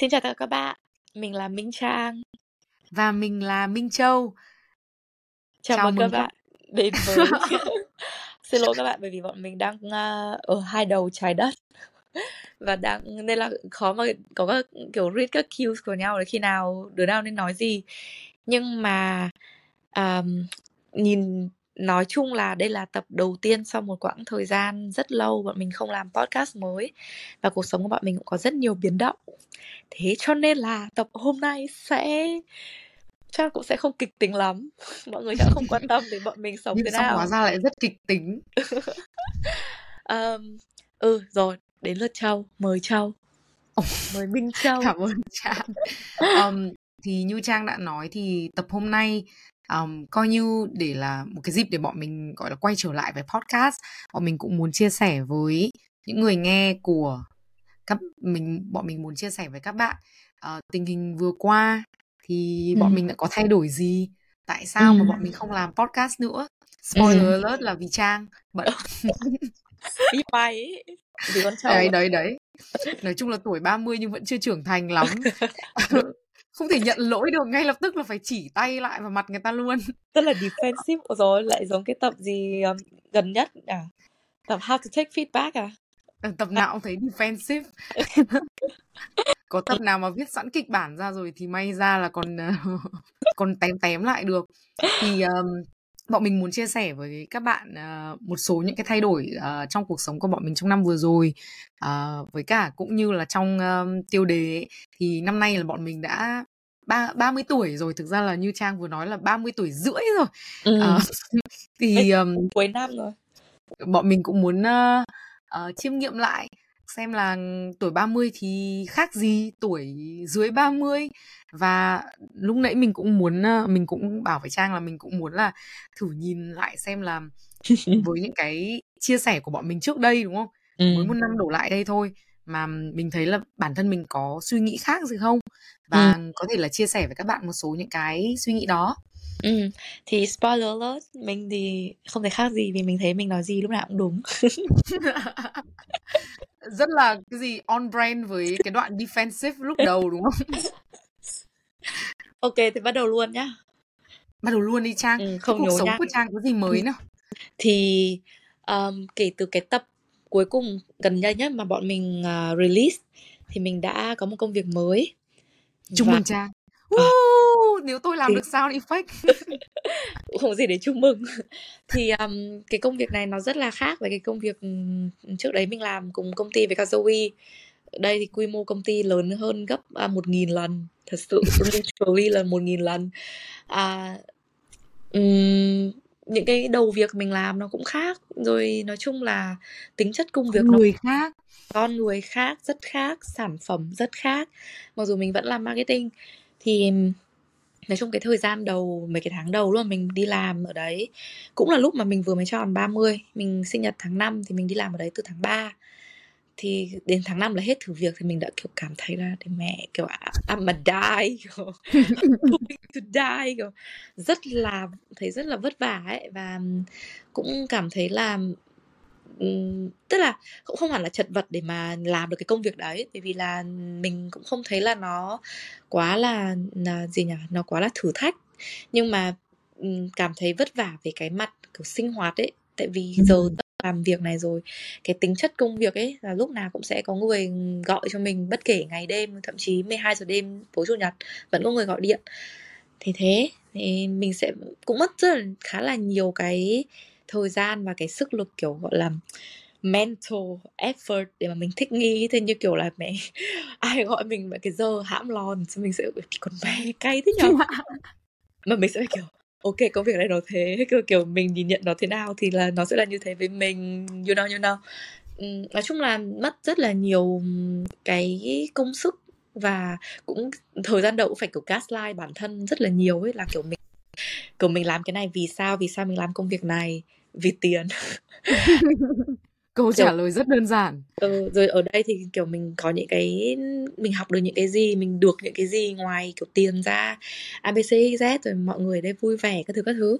Xin chào tất cả các bạn, mình là Minh Trang. Và mình là Minh Châu. Chào, Chào mừng các bạn đến với Xin lỗi các bạn bởi vì bọn mình đang uh, ở hai đầu trái đất và đang nên là khó mà có các kiểu read các cues của nhau để khi nào đứa nào nên nói gì nhưng mà um, nhìn nói chung là đây là tập đầu tiên sau một quãng thời gian rất lâu bọn mình không làm podcast mới và cuộc sống của bọn mình cũng có rất nhiều biến động. Thế cho nên là tập hôm nay sẽ chắc cũng sẽ không kịch tính lắm. Mọi người chắc không quan tâm đến bọn mình sống thế nào. hóa ra lại rất kịch tính. Um, ừ rồi đến lượt châu. Mời châu. Mời minh châu. Cảm ơn trang. Um, thì như trang đã nói thì tập hôm nay um, coi như để là một cái dịp để bọn mình gọi là quay trở lại với podcast bọn mình cũng muốn chia sẻ với những người nghe của các mình bọn mình muốn chia sẻ với các bạn. Uh, tình hình vừa qua thì bọn ừ. mình đã có thay đổi gì? Tại sao ừ. mà bọn mình không làm podcast nữa? Spoiler ừ. alert là vì trang bận. Vì mày vì con trâu. đấy đấy. Đấy nói chung là tuổi 30 nhưng vẫn chưa trưởng thành lắm không thể nhận lỗi được ngay lập tức là phải chỉ tay lại vào mặt người ta luôn. Rất là defensive. Rồi lại giống cái tập gì um, gần nhất à tập how to take feedback à? Ờ, tập nào cũng thấy defensive. Có tập nào mà viết sẵn kịch bản ra rồi thì may ra là còn còn tém tém lại được. Thì um, bọn mình muốn chia sẻ với các bạn uh, một số những cái thay đổi uh, trong cuộc sống của bọn mình trong năm vừa rồi. Uh, với cả cũng như là trong um, tiêu đề ấy, thì năm nay là bọn mình đã ba ba mươi tuổi rồi. Thực ra là như trang vừa nói là 30 tuổi rưỡi rồi. Ừ. uh, thì um, cuối năm rồi. bọn mình cũng muốn uh, uh, chiêm nghiệm lại xem là tuổi 30 thì khác gì tuổi dưới 30 và lúc nãy mình cũng muốn mình cũng bảo với Trang là mình cũng muốn là thử nhìn lại xem là với những cái chia sẻ của bọn mình trước đây đúng không? Ừ. Mới một năm đổ lại đây thôi mà mình thấy là bản thân mình có suy nghĩ khác gì không và ừ. có thể là chia sẻ với các bạn một số những cái suy nghĩ đó. Ừ, thì spoiler alert, mình thì không thể khác gì vì mình thấy mình nói gì lúc nào cũng đúng. rất là cái gì on brand với cái đoạn defensive lúc đầu đúng không? ok thì bắt đầu luôn nhá. Bắt đầu luôn đi Trang. Ừ, không cuộc sống nhắc. của Trang có gì mới nào? Thì um, kể từ cái tập cuối cùng gần đây nhất mà bọn mình uh, release thì mình đã có một công việc mới. Chúc mừng Trang. Uh, nếu tôi làm thì... được sound effect. Cũng không gì để chúc mừng. Thì um, cái công việc này nó rất là khác với cái công việc trước đấy mình làm cùng công ty với Kazoe đây thì quy mô công ty lớn hơn gấp à, một nghìn lần. Thật sự literally là một nghìn lần. À, um, những cái đầu việc mình làm nó cũng khác. Rồi nói chung là tính chất công việc người nó khác. con người khác rất khác sản phẩm rất khác. Mặc dù mình vẫn làm marketing thì nói chung cái thời gian đầu mấy cái tháng đầu luôn mình đi làm ở đấy cũng là lúc mà mình vừa mới tròn 30 mình sinh nhật tháng 5 thì mình đi làm ở đấy từ tháng 3 thì đến tháng 5 là hết thử việc thì mình đã kiểu cảm thấy là thì mẹ kiểu à, I'm a die kiểu, to die kiểu rất là thấy rất là vất vả ấy. Và cũng cảm thấy là tức là cũng không hẳn là chật vật để mà làm được cái công việc đấy bởi vì là mình cũng không thấy là nó quá là là gì nhỉ nó quá là thử thách. Nhưng mà cảm thấy vất vả về cái mặt kiểu sinh hoạt ấy. Tại vì giờ làm việc này rồi cái tính chất công việc ấy là lúc nào cũng sẽ có người gọi cho mình bất kể ngày đêm thậm chí 12 giờ đêm tối chủ nhật vẫn có người gọi điện. Thì thế thì mình sẽ cũng mất rất là khá là nhiều cái thời gian và cái sức lực kiểu gọi là mental effort để mà mình thích nghi. Thế như kiểu là mẹ ai gọi mình mà cái giờ hãm lòn thì mình sẽ còn mẹ cay thế nhở? Mà mình sẽ kiểu ok công việc này nó thế. Kiểu, kiểu mình nhìn nhận nó thế nào thì là nó sẽ là như thế với mình you know you know. Nói chung là mất rất là nhiều cái công sức và cũng thời gian đầu cũng phải kiểu gaslight bản thân rất là nhiều ấy là kiểu mình kiểu mình làm cái này vì sao? Vì sao mình làm công việc này? Vì tiền. Câu trả lời rất đơn giản. Ừ, rồi ở đây thì kiểu mình có những cái mình học được những cái gì mình được những cái gì ngoài kiểu tiền ra abc z rồi mọi người đây vui vẻ các thứ các thứ.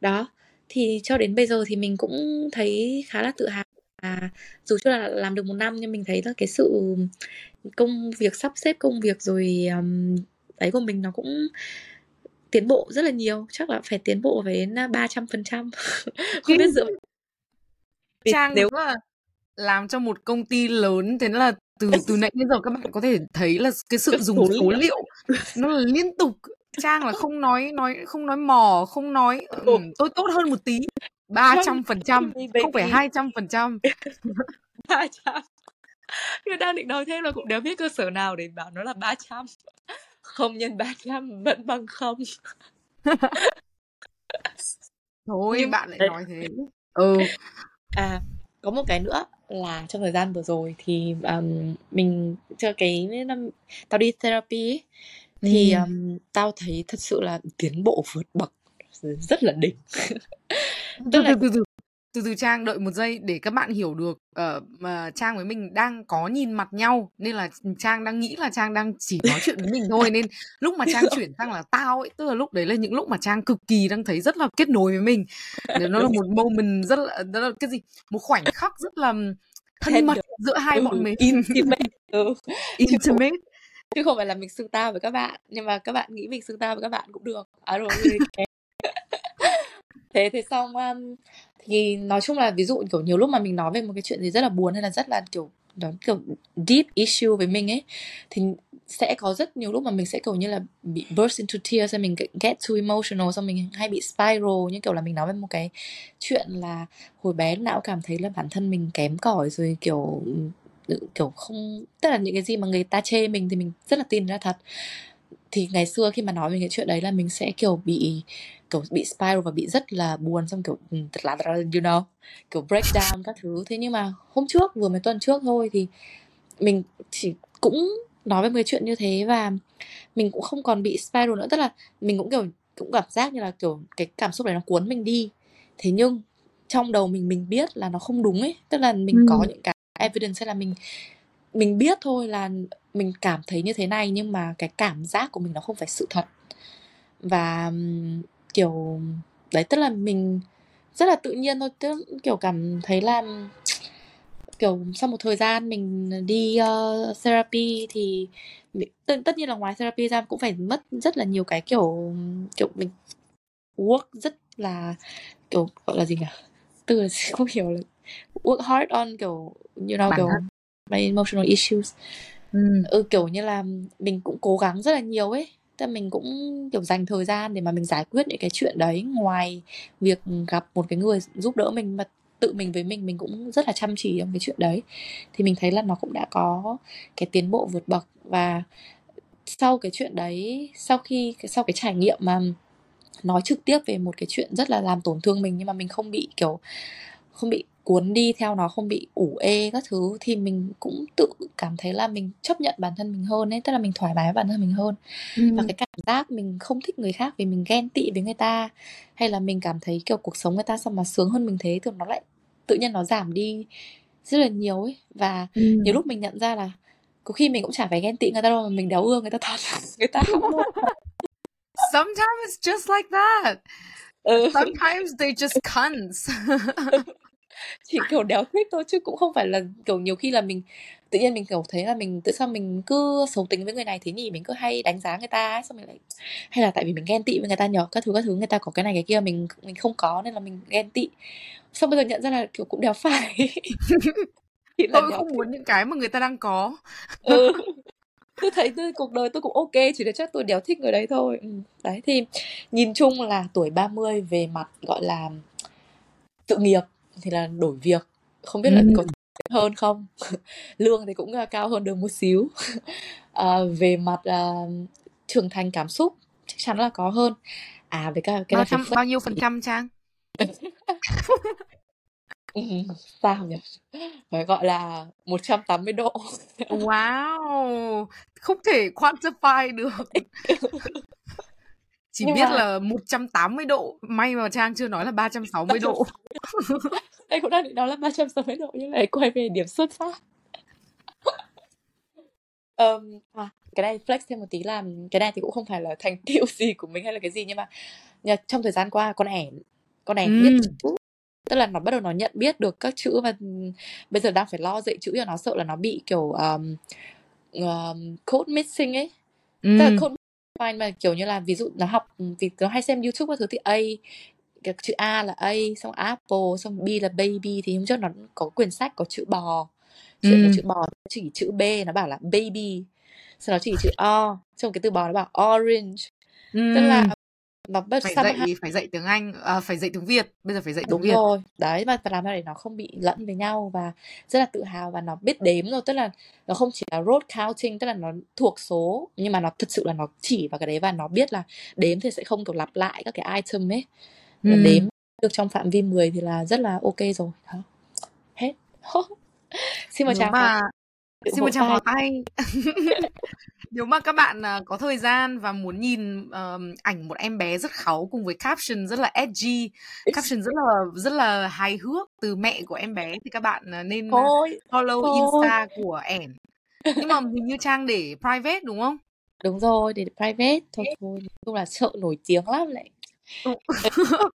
Đó. Thì cho đến bây giờ thì mình cũng thấy khá là tự hào dù chưa là làm được một năm nhưng mình thấy là cái sự công việc sắp xếp công việc rồi um, đấy của mình nó cũng tiến bộ rất là nhiều chắc là phải tiến bộ về đến ba trăm phần trăm. Không biết dựa Trang nếu mà làm cho một công ty lớn thế là từ từ nãy đến giờ các bạn có thể thấy là cái sự dùng số liệu. nó là liên tục. Trang là không nói nói không nói mò không nói um, tôi tốt hơn một tí. Ba trăm phần trăm không phải hai trăm phần trăm. ba trăm. Người đang định nói thêm là cũng đéo biết cơ sở nào để bảo nó là 300 Không nhân 300 vẫn bằng không. Thôi Nhưng... bạn lại nói thế. Ừ. À có một cái nữa là trong thời gian vừa rồi thì um, mình cho cái năm tao đi therapy ấy, thì um, tao thấy thật sự là tiến bộ vượt bậc rất là đỉnh. Tức là từ từ từ từ trang đợi một giây để các bạn hiểu được uh, mà trang với mình đang có nhìn mặt nhau nên là trang đang nghĩ là trang đang chỉ nói chuyện với mình thôi. Nên lúc mà trang chuyển sang là tao ấy tức là lúc đấy là những lúc mà trang cực kỳ đang thấy rất là kết nối với mình. Để nó là một moment rất là, đó là cái gì? Một khoảnh khắc rất là thân mật giữa hai ừ, bọn mình. intimate ừ. intimate. chứ không phải là mình xưng tao với các bạn nhưng mà các bạn nghĩ mình xưng tao với các bạn cũng được. À rồi thế thế xong um, thì nói chung là ví dụ kiểu nhiều lúc mà mình nói về một cái chuyện gì rất là buồn hay là rất là kiểu đó kiểu deep issue với mình ấy thì sẽ có rất nhiều lúc mà mình sẽ kiểu như là bị burst into tears hay mình get too emotional xong mình hay bị spiral như kiểu là mình nói về một cái chuyện là hồi bé não nào cảm thấy là bản thân mình kém cỏi rồi kiểu ừ, kiểu không tức là những cái gì mà người ta chê mình thì mình rất là tin ra thật. Thì ngày xưa khi mà nói về cái chuyện đấy là mình sẽ kiểu bị kiểu bị spiral và bị rất là buồn xong kiểu ừ, thật là you know kiểu breakdown các thứ. Thế nhưng mà hôm trước vừa mới tuần trước thôi thì mình chỉ cũng nói một cái chuyện như thế và mình cũng không còn bị spiral nữa. Tức là mình cũng kiểu cũng cảm giác như là kiểu cái cảm xúc này nó cuốn mình đi. Thế nhưng trong đầu mình mình biết là nó không đúng ấy. Tức là mình ừ. có những cái evidence hay là mình mình biết thôi là mình cảm thấy như thế này nhưng mà cái cảm giác của mình nó không phải sự thật. Và kiểu đấy tức là mình rất là tự nhiên thôi tức kiểu cảm thấy là kiểu sau một thời gian mình đi uh, therapy thì tất, tất nhiên là ngoài therapy ra cũng phải mất rất là nhiều cái kiểu kiểu mình work rất là kiểu gọi là gì nhỉ từ không hiểu là work hard on kiểu you know Bản kiểu thân. my emotional issues ừ. ừ kiểu như là mình cũng cố gắng rất là nhiều ấy tức là mình cũng, kiểu, dành thời gian để mà mình giải quyết những cái chuyện đấy ngoài việc gặp một cái người giúp đỡ mình mà tự mình với mình mình cũng rất là chăm chỉ trong cái chuyện đấy. Thì mình thấy là nó cũng đã có cái tiến bộ vượt bậc và sau cái chuyện đấy, sau khi, sau cái trải nghiệm mà nói trực tiếp về một cái chuyện rất là làm tổn thương mình nhưng mà mình không bị, kiểu không bị cuốn đi theo nó không bị ủ ê các thứ thì mình cũng tự cảm thấy là mình chấp nhận bản thân mình hơn ấy tức là mình thoải mái với bản thân mình hơn ừ. và cái cảm giác mình không thích người khác vì mình ghen tị với người ta hay là mình cảm thấy kiểu cuộc sống người ta sao mà sướng hơn mình thế thì nó lại tự nhiên nó giảm đi rất là nhiều ấy và ừ. nhiều lúc mình nhận ra là có khi mình cũng chả phải ghen tị người ta đâu mà mình đéo ưa người ta thật người ta sometimes it's just like that ừ. sometimes they just cunts chỉ kiểu đéo thích thôi chứ cũng không phải là kiểu nhiều khi là mình tự nhiên mình kiểu thấy là mình tự sao mình cứ xấu tính với người này thế nhỉ? Mình cứ hay đánh giá người ta ấy xong mình lại hay là tại vì mình ghen tị với người ta nhỏ các thứ các thứ người ta có cái này cái kia mình mình không có nên là mình ghen tị. Xong bây giờ nhận ra là kiểu cũng đéo phải. Tôi không muốn những cái mà người ta đang có. Ừ. tôi thấy tôi, cuộc đời tôi cũng ok chỉ là chắc tôi đéo thích người đấy thôi. Ừ. đấy thì nhìn chung là tuổi 30 về mặt gọi là sự nghiệp thì là đổi việc. Không biết là có hơn không? Lương thì cũng cao hơn được một xíu. À, về mặt uh, trưởng thành cảm xúc chắc chắn là có hơn. À về cái cái bao, trăm, bao nhiêu phần trăm trang ừ, sao nhỉ? Phải gọi là 180 độ. Wow! Không thể quantify được chỉ Nhưng biết mà... là 180 độ may mà trang chưa nói là 360 độ. Đây cũng đang định nói là 360 độ nhưng lại quay về điểm xuất phát. Um, à, cái này flex thêm một tí là cái này thì cũng không phải là thành tựu gì của mình hay là cái gì nhưng mà trong thời gian qua con ẻn con ẻn nhất tức là nó bắt đầu nó nhận biết được các chữ và bây giờ đang phải lo dạy chữ cho nó sợ là nó bị kiểu um, um, code missing ấy. Ừ. tức là code fine mà kiểu như là ví dụ nó học vì nó hay xem youtube các thứ thì a cái chữ a là a xong apple xong b là baby thì hôm trước nó có quyển sách có chữ bò chuyện ừ. chữ bò chỉ chữ b nó bảo là baby sau đó chỉ chữ o trong cái từ bò nó bảo orange ừ. tức là nó phải mà dạy phải dạy tiếng Anh à, phải dạy tiếng Việt bây giờ phải dạy tiếng đúng Việt. rồi. Đấy phải làm sao để nó không bị lẫn với nhau và rất là tự hào và nó biết đếm rồi. Tức là nó không chỉ là road counting tức là nó thuộc số nhưng mà nó thực sự là nó chỉ vào cái đấy và nó biết là đếm thì sẽ không kiểu lặp lại các cái item ấy. Ừ. đếm được trong phạm vi 10 thì là rất là ok rồi. Đó. Hết. Xin mời chào mà xin một tay. pháo tay nếu mà các bạn à, có thời gian và muốn nhìn ờm, ảnh một em bé rất kháu cùng với caption rất là edgy caption rất là rất là hài hước từ mẹ của em bé thì các bạn à, nên à, thôi follow thôi. insta của ẻn nhưng mà hình như trang để private đúng không đúng rồi để private thôi thôi nói chung là sợ nổi tiếng lắm lại.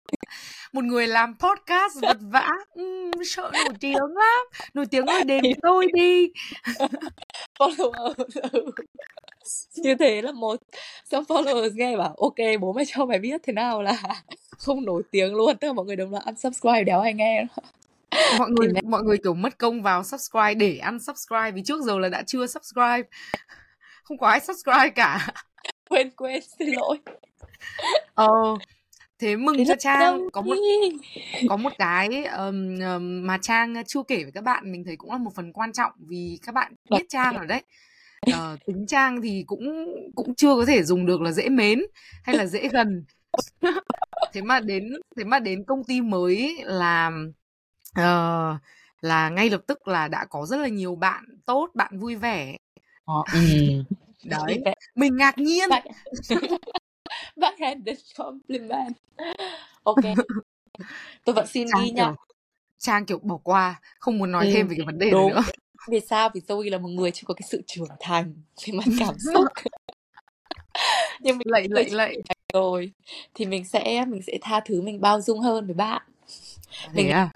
một người làm podcast vật vã. Ừm, sợ nổi tiếng lắm. Nổi tiếng ơi đến tôi đi. Follower ừ. như thế là một xong followers nghe bảo ok bố mày cho mày biết thế nào là không nổi tiếng luôn. Tức là mọi người đồng loạt unsubscribe đéo ai nghe. Mọi người mẹ- mọi người kiểu mất công vào subscribe để ăn subscribe vì trước giờ là đã chưa subscribe. Không có ai subscribe cả. Quên quên xin lỗi. Ờ thế mừng Thế cho trang. có một có một cái um, um, mà trang chưa kể với các bạn mình thấy cũng là một phần quan trọng vì các bạn biết trang rồi đấy. Ờ, tính trang thì cũng cũng chưa có thể dùng được là dễ mến hay là dễ gần. Thế mà đến thế mà đến công ty mới là ờ, là ngay lập tức là đã có rất là nhiều bạn tốt bạn vui vẻ. Ừ. đấy mình ngạc nhiên Back, backhanded compliment ok. Tôi vẫn xin trang ghi kiểu trang kiểu bỏ qua không muốn nói Ừ, thêm về cái vấn đề này đúng. nữa. Vì sao? Vì Zoe là một người chưa có cái sự trưởng thành về mặt cảm xúc. Nhưng mình lạy lạy lạy. rồi. Thì mình sẽ mình sẽ tha thứ mình bao dung hơn với bạn. Thế mình à?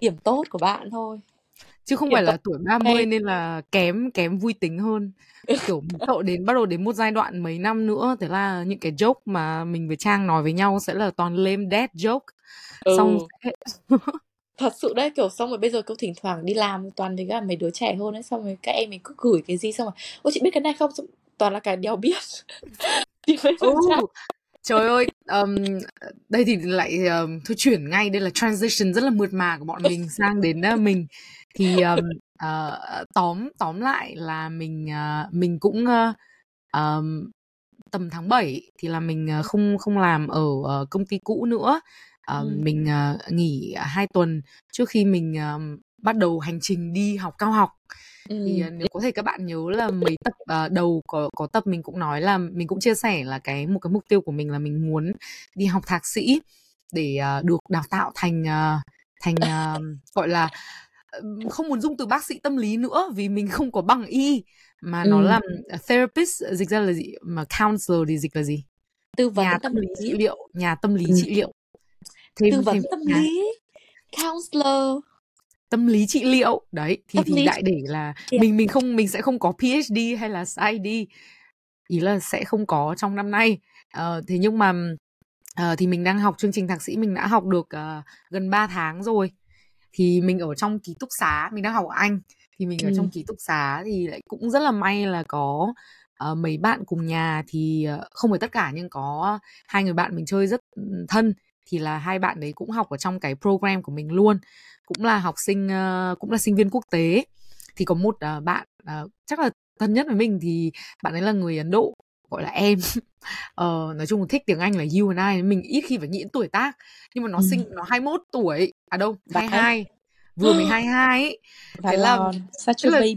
điểm tốt của bạn thôi chứ không phải là tuổi 30 nên là kém kém vui tính hơn. Kiểu sợ đến bắt đầu đến một giai đoạn mấy năm nữa thế là những cái joke mà mình với Trang nói với nhau sẽ là toàn lame dad joke. Ừ. xong sẽ... thật sự đấy kiểu xong rồi bây giờ cứ thỉnh thoảng đi làm toàn thấy cả mấy đứa trẻ hơn ấy xong rồi các em mình cứ gửi cái gì xong rồi ôi chị biết cái này không? Xong, toàn là cái đéo biết chị mới ừ. trời ơi um, đây thì lại um, thôi chuyển ngay đây là transition rất là mượt mà của bọn mình sang đến uh, mình thì um, uh, tóm tóm lại là mình uh, mình cũng uh, um, tầm tháng 7 thì là mình không không làm ở uh, công ty cũ nữa uh, Ừ. mình uh, nghỉ hai tuần trước khi mình uh, bắt đầu hành trình đi học cao học thì Ừ. uh, nếu có thể các bạn nhớ là mấy tập uh, đầu có có tập mình cũng nói là mình cũng chia sẻ là cái một cái mục tiêu của mình là mình muốn đi học thạc sĩ để uh, được đào tạo thành uh, thành uh, gọi là không muốn dùng từ bác sĩ tâm lý nữa vì mình không có bằng y mà nó Ừ. là therapist dịch ra là gì? Mà counselor thì dịch là gì? Tư vấn nhà tâm tâm lý trị liệu nhà tâm lý Ừ. trị liệu. Thêm tư vấn thêm tâm nhà lý. Counselor. Tâm lý trị liệu. Đấy thì tâm thì lý đại để là Yeah. mình mình không mình sẽ không có PhD hay là PsyD ý là sẽ không có trong năm nay. Ờ, thế nhưng mà ờ, thì mình đang học chương trình thạc sĩ mình đã học được ờ, gần 3 tháng rồi thì mình ở trong ký túc xá mình đang học ở Anh. Thì mình ở Ừ. trong ký túc xá thì lại cũng rất là may là có ờ, mấy bạn cùng nhà thì ờ, không phải tất cả nhưng có hai người bạn mình chơi rất ừ, thân. Thì là hai bạn đấy cũng học ở trong cái program của mình luôn. Cũng là học sinh ờ, cũng là sinh viên quốc tế. Thì có một ờ, bạn ờ, chắc là thân nhất với mình thì bạn ấy là người Ấn Độ gọi là em. Ờ, nói chung thích tiếng Anh là you and I mình ít khi phải nghĩ đến tuổi tác. Nhưng mà nó Ừ. sinh nó 21 tuổi. À đâu Đấy. 22 vừa mới 22 ấy. Thế là such a là baby.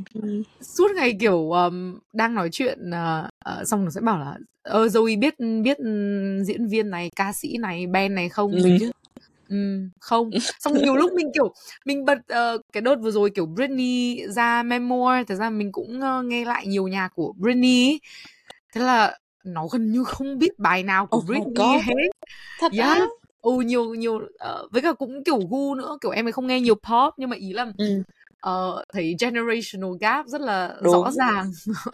suốt ngày kiểu um, đang nói chuyện uh, uh, xong nó sẽ bảo là ơ Zoe biết biết diễn viên này ca sĩ này band này không? Ừ. mình chứ Ừm, không. Xong nhiều lúc mình kiểu mình bật ờ, cái đợt vừa rồi kiểu Britney ra memoir. Thật ra mình cũng ờ, nghe lại nhiều nhạc của Britney. Thế là nó gần như không biết bài nào của oh Britney hết. Thật yes. Á ừ nhiều nhiều uh, với cả cũng kiểu gu nữa kiểu em ấy không nghe nhiều pop nhưng mà ý là ừ. uh, thấy generational gap rất là Đúng. rõ ràng.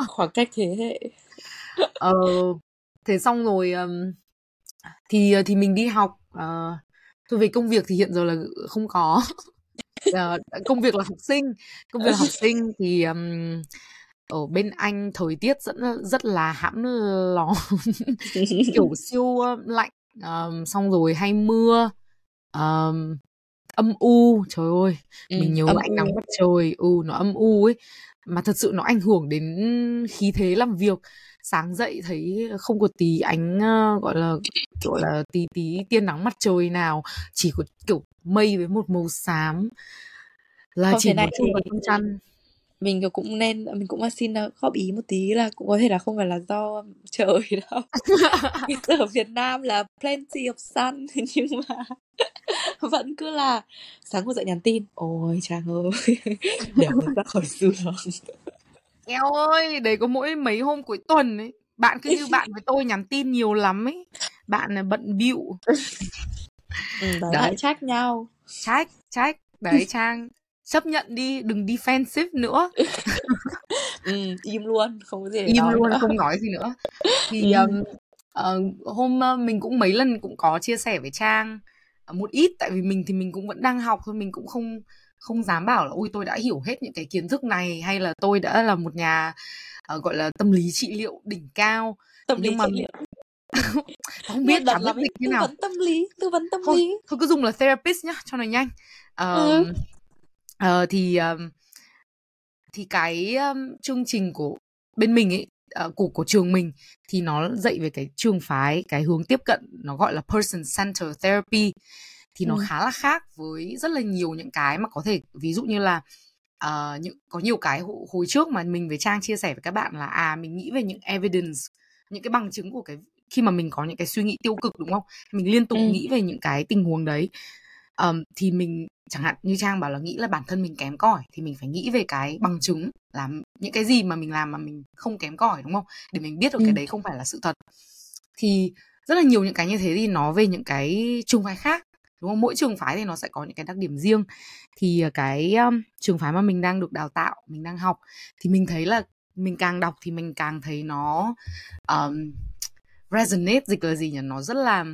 Khoảng cách thế hệ. Uh, thế xong rồi um, thì thì mình đi học uh, thôi về công việc thì hiện giờ là không có. Uh, công việc là học sinh công việc là học sinh thì um, ở bên Anh thời tiết rất rất là hãm lò kiểu siêu lạnh um, xong rồi hay mưa um, âm u trời ơi ừ, mình nhớ ánh nắng mặt trời ừ nó âm u ấy mà thật sự nó ảnh hưởng đến khí thế làm việc. Sáng dậy thấy không có tí ánh uh, gọi là gọi là tí tí tia nắng mặt trời nào chỉ có kiểu mây với một màu xám. Là không, chỉ một chút vào trong chăn mình cũng nên mình cũng xin góp ý một tí là cũng có thể là không phải là do trời đâu. Ở Việt Nam là plenty of sun nhưng mà vẫn cứ là sáng ngồi dậy nhắn tin ôi chàng ơi đéo được ra khỏi giường. Eo ơi đấy có mỗi mấy hôm cuối tuần ấy bạn cứ như bạn với tôi nhắn tin nhiều lắm ấy bạn là bận bịu. Ừ, đấy, đấy. trách nhau. Trách trách. Đấy trang chấp nhận đi đừng defensive nữa. Ừ, im luôn không có gì để im luôn nữa. không nói gì nữa. Thì ừ. um, uh, hôm uh, mình cũng mấy lần cũng có chia sẻ với trang uh, một ít tại vì mình thì mình cũng vẫn đang học thôi mình cũng không không dám bảo là ôi tôi đã hiểu hết những cái kiến thức này hay là tôi đã là một nhà uh, gọi là tâm lý trị liệu đỉnh cao. Tâm lý nhưng mà trị liệu. Không biết chẳng biết dịch như nào. tư vấn tâm lý tư vấn tâm thôi, lý. thôi cứ dùng là therapist nhá cho nó nhanh. Uh, ừ. Uh, thì um, thì cái um, chương trình của bên mình ấy uh, của của trường mình thì nó dạy về cái trường phái cái hướng tiếp cận nó gọi là person center therapy thì nó khá là khác với rất là nhiều những cái mà có thể ví dụ như là uh, những có nhiều cái hồi trước mà mình với trang chia sẻ với các bạn là à mình nghĩ về những evidence những cái bằng chứng của cái khi mà mình có những cái suy nghĩ tiêu cực đúng không? Mình liên tục ừ. nghĩ về những cái tình huống đấy um, thì mình chẳng hạn như trang bảo là nghĩ là bản thân mình kém cỏi thì mình phải nghĩ về cái bằng chứng là những cái gì mà mình làm mà mình không kém cỏi đúng không? Để mình biết được ừ. cái đấy không phải là sự thật. Thì rất là nhiều những cái như thế thì nó về những cái trường phái khác đúng không? Mỗi trường phái thì nó sẽ có những cái đặc điểm riêng. Thì ờ, cái um, trường phái mà mình đang được đào tạo mình đang học thì mình thấy là mình càng đọc thì mình càng thấy nó um, resonate dịch là gì nhỉ? Nó rất là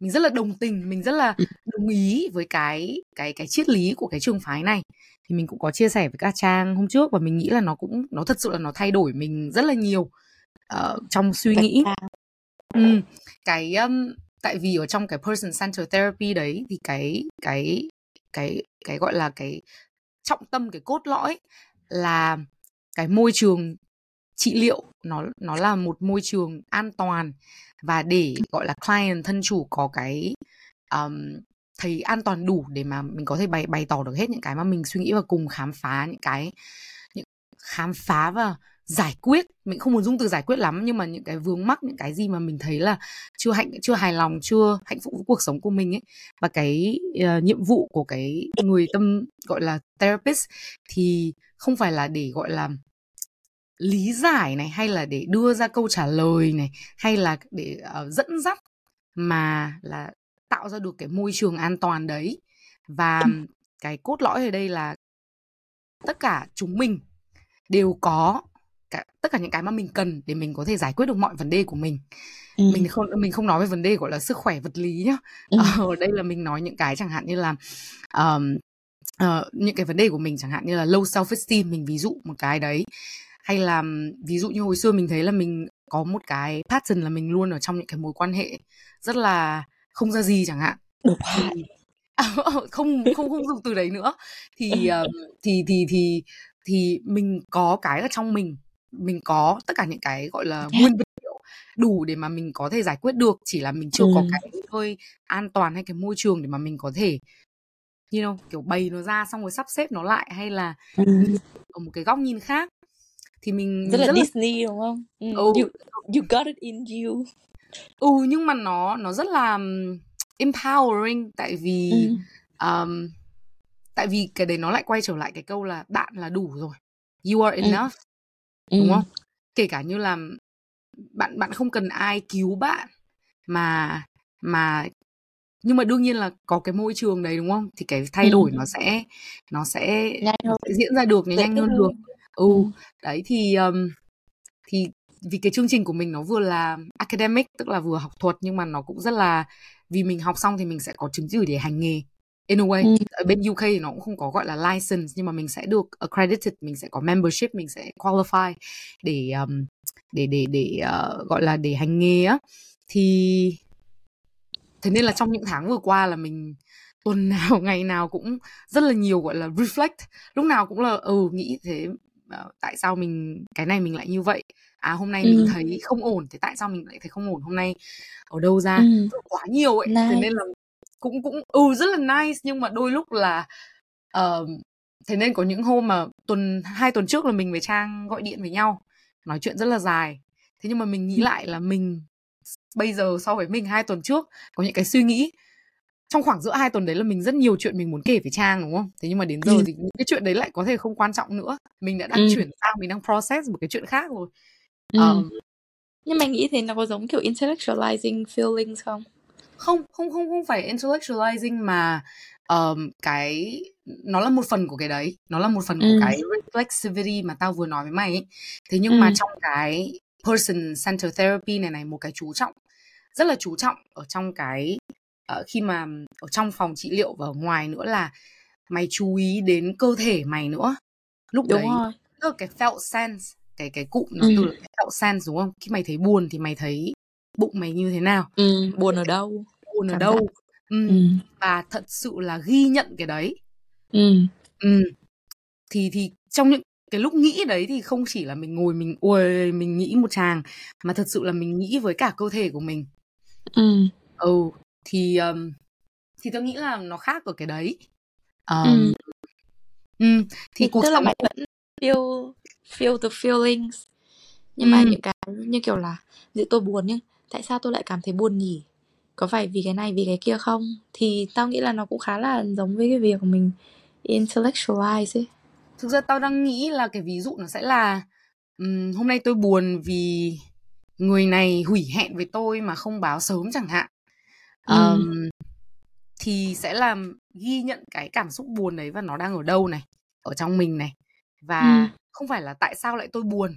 mình rất là đồng tình mình rất là ừ. đồng ý với cái cái cái triết lý của cái trường phái này. Thì mình cũng có chia sẻ với các trang hôm trước và mình nghĩ là nó cũng nó thật sự là nó thay đổi mình rất là nhiều uh, trong suy nghĩ. ừ, cái um, tại vì ở trong cái person centered therapy đấy thì cái cái cái cái gọi là cái trọng tâm cái cốt lõi là cái môi trường trị liệu nó nó là một môi trường an toàn và để gọi là client thân chủ có cái um, thấy an toàn đủ để mà mình có thể bày bày tỏ được hết những cái mà mình suy nghĩ và cùng khám phá những cái những khám phá và giải quyết. Mình không muốn dùng từ giải quyết lắm nhưng mà những cái vướng mắc những cái gì mà mình thấy là chưa hạnh chưa hài lòng chưa hạnh phúc với cuộc sống của mình ấy và cái uh, nhiệm vụ của cái người tâm gọi là therapist thì không phải là để gọi là lý giải này hay là để đưa ra câu trả lời này hay là để uh, dẫn dắt mà là tạo ra được cái môi trường an toàn đấy và cái cốt lõi ở đây là tất cả chúng mình đều có cả, tất cả những cái mà mình cần để mình có thể giải quyết được mọi vấn đề của mình ừ. mình không mình không nói về vấn đề gọi là sức khỏe vật lý nhá ừ. ở đây là mình nói những cái chẳng hạn như là um, uh, những cái vấn đề của mình chẳng hạn như là low self esteem mình ví dụ một cái đấy hay là ví dụ như hồi xưa mình thấy là mình có một cái pattern là mình luôn ở trong những cái mối quan hệ rất là không ra gì chẳng hạn. Độc hại. không không không dùng từ đấy nữa. Thì uh, thì thì thì thì mình có cái ở trong mình. Mình có tất cả những cái gọi là nguyên vật liệu đủ để mà mình có thể giải quyết được. Chỉ là mình chưa ừ. có cái hơi an toàn hay cái môi trường để mà mình có thể you know kiểu bày nó ra xong rồi sắp xếp nó lại hay là ừ. ở một cái góc nhìn khác thì mình rất là rất Disney là... đúng không? Ừ. Oh. You, you got it in you. Ừ nhưng mà nó nó rất là empowering tại vì ừ. um, tại vì cái đấy nó lại quay trở lại cái câu là bạn là đủ rồi. You are enough. Ừ. Đúng không? Kể cả như là bạn bạn không cần ai cứu bạn mà mà nhưng mà đương nhiên là có cái môi trường đấy đúng không thì cái thay ừ. đổi nó sẽ nó sẽ nhanh hơn sẽ diễn ra được nó nhanh hơn được ừ ừ. đấy thì um, thì vì cái chương trình của mình nó vừa là academic tức là vừa học thuật nhưng mà nó cũng rất là vì mình học xong thì mình sẽ có chứng chỉ để hành nghề in a way Ừ. ở bên UK thì nó cũng không có gọi là license nhưng mà mình sẽ được accredited mình sẽ có membership mình sẽ qualify để um, để để để uh, gọi là để hành nghề á thì thế nên là trong những tháng vừa qua là mình tuần nào ngày nào cũng rất là nhiều gọi là reflect lúc nào cũng là ừ nghĩ thế tại sao mình cái này mình lại như vậy à hôm nay mình Ừ. thấy không ổn thế tại sao mình lại thấy không ổn hôm nay ở đâu ra Ừ. quá nhiều ấy thế Nice. nên là cũng cũng ừ rất là nice nhưng mà đôi lúc là ờ, thế nên có những hôm mà tuần hai tuần trước là mình với Trang gọi điện với nhau nói chuyện rất là dài thế nhưng mà mình nghĩ lại là mình bây giờ so với mình hai tuần trước có những cái suy nghĩ trong khoảng giữa hai tuần đấy là mình rất nhiều chuyện mình muốn kể với Trang đúng không? Thế nhưng mà đến giờ Ừ. thì những cái chuyện đấy lại có thể không quan trọng nữa. Mình đã đang Ừ. chuyển sang mình đang process một cái chuyện khác rồi. Ừ. Ờ, Nhưng mà nghĩ thế nó có giống kiểu intellectualizing feelings không? không không không không phải intellectualizing mà ờm, cái nó là một phần của cái đấy, nó là một phần của Ừ. cái reflexivity mà tao vừa nói với mày ấy. Thế nhưng mà Ừ. trong cái person centered therapy này này một cái chú trọng rất là chú trọng ở trong cái ờ, khi mà ở trong phòng trị liệu và ở ngoài nữa là mày chú ý đến cơ thể mày nữa lúc Đúng đấy rồi. tức là cái felt sense cái cái cụm nó Ừ. từ cái felt sense đúng không khi mày thấy buồn thì mày thấy bụng mày như thế nào Ừ. Buồn ở đâu? buồn ở Cảm đâu giác. ừ. Ừ. và thật sự là ghi nhận cái đấy Ừ. ừ. thì thì trong những cái lúc nghĩ đấy thì không chỉ là mình ngồi mình ui mình nghĩ một chàng mà thật sự là mình nghĩ với cả cơ thể của mình Ừ. ừ thì um, thì tôi nghĩ là nó khác ở cái đấy um, Ừ. ừ. thì Thì cuộc tức là sống mày vẫn feel feel the feelings nhưng mà ừ. những cái như kiểu là dụ tôi buồn nhưng tại sao tôi lại cảm thấy buồn nhỉ? Có phải vì cái này vì cái kia không? Thì tao nghĩ là nó cũng khá là giống với cái việc mình intellectualize ấy. thực ra tao đang nghĩ là cái ví dụ nó sẽ là um, hôm nay tôi buồn vì người này hủy hẹn với tôi mà không báo sớm chẳng hạn Ừ. um, thì sẽ làm ghi nhận cái cảm xúc buồn đấy và nó đang ở đâu này ở trong mình này Ừ. và không phải là tại sao lại tôi buồn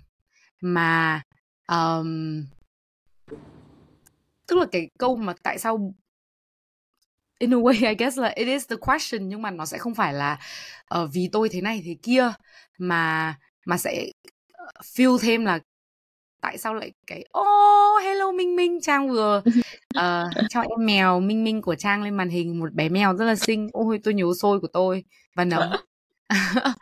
mà um, tức là cái câu mà tại sao in a way I guess là it is the question nhưng mà nó sẽ không phải là uh, vì tôi thế này thế kia mà mà sẽ feel thêm là tại sao lại cái oh hello Minh Minh Trang vừa ờ, cho em mèo Minh Minh của Trang lên màn hình một bé mèo rất là xinh ôi tôi nhớ xôi của tôi và nấm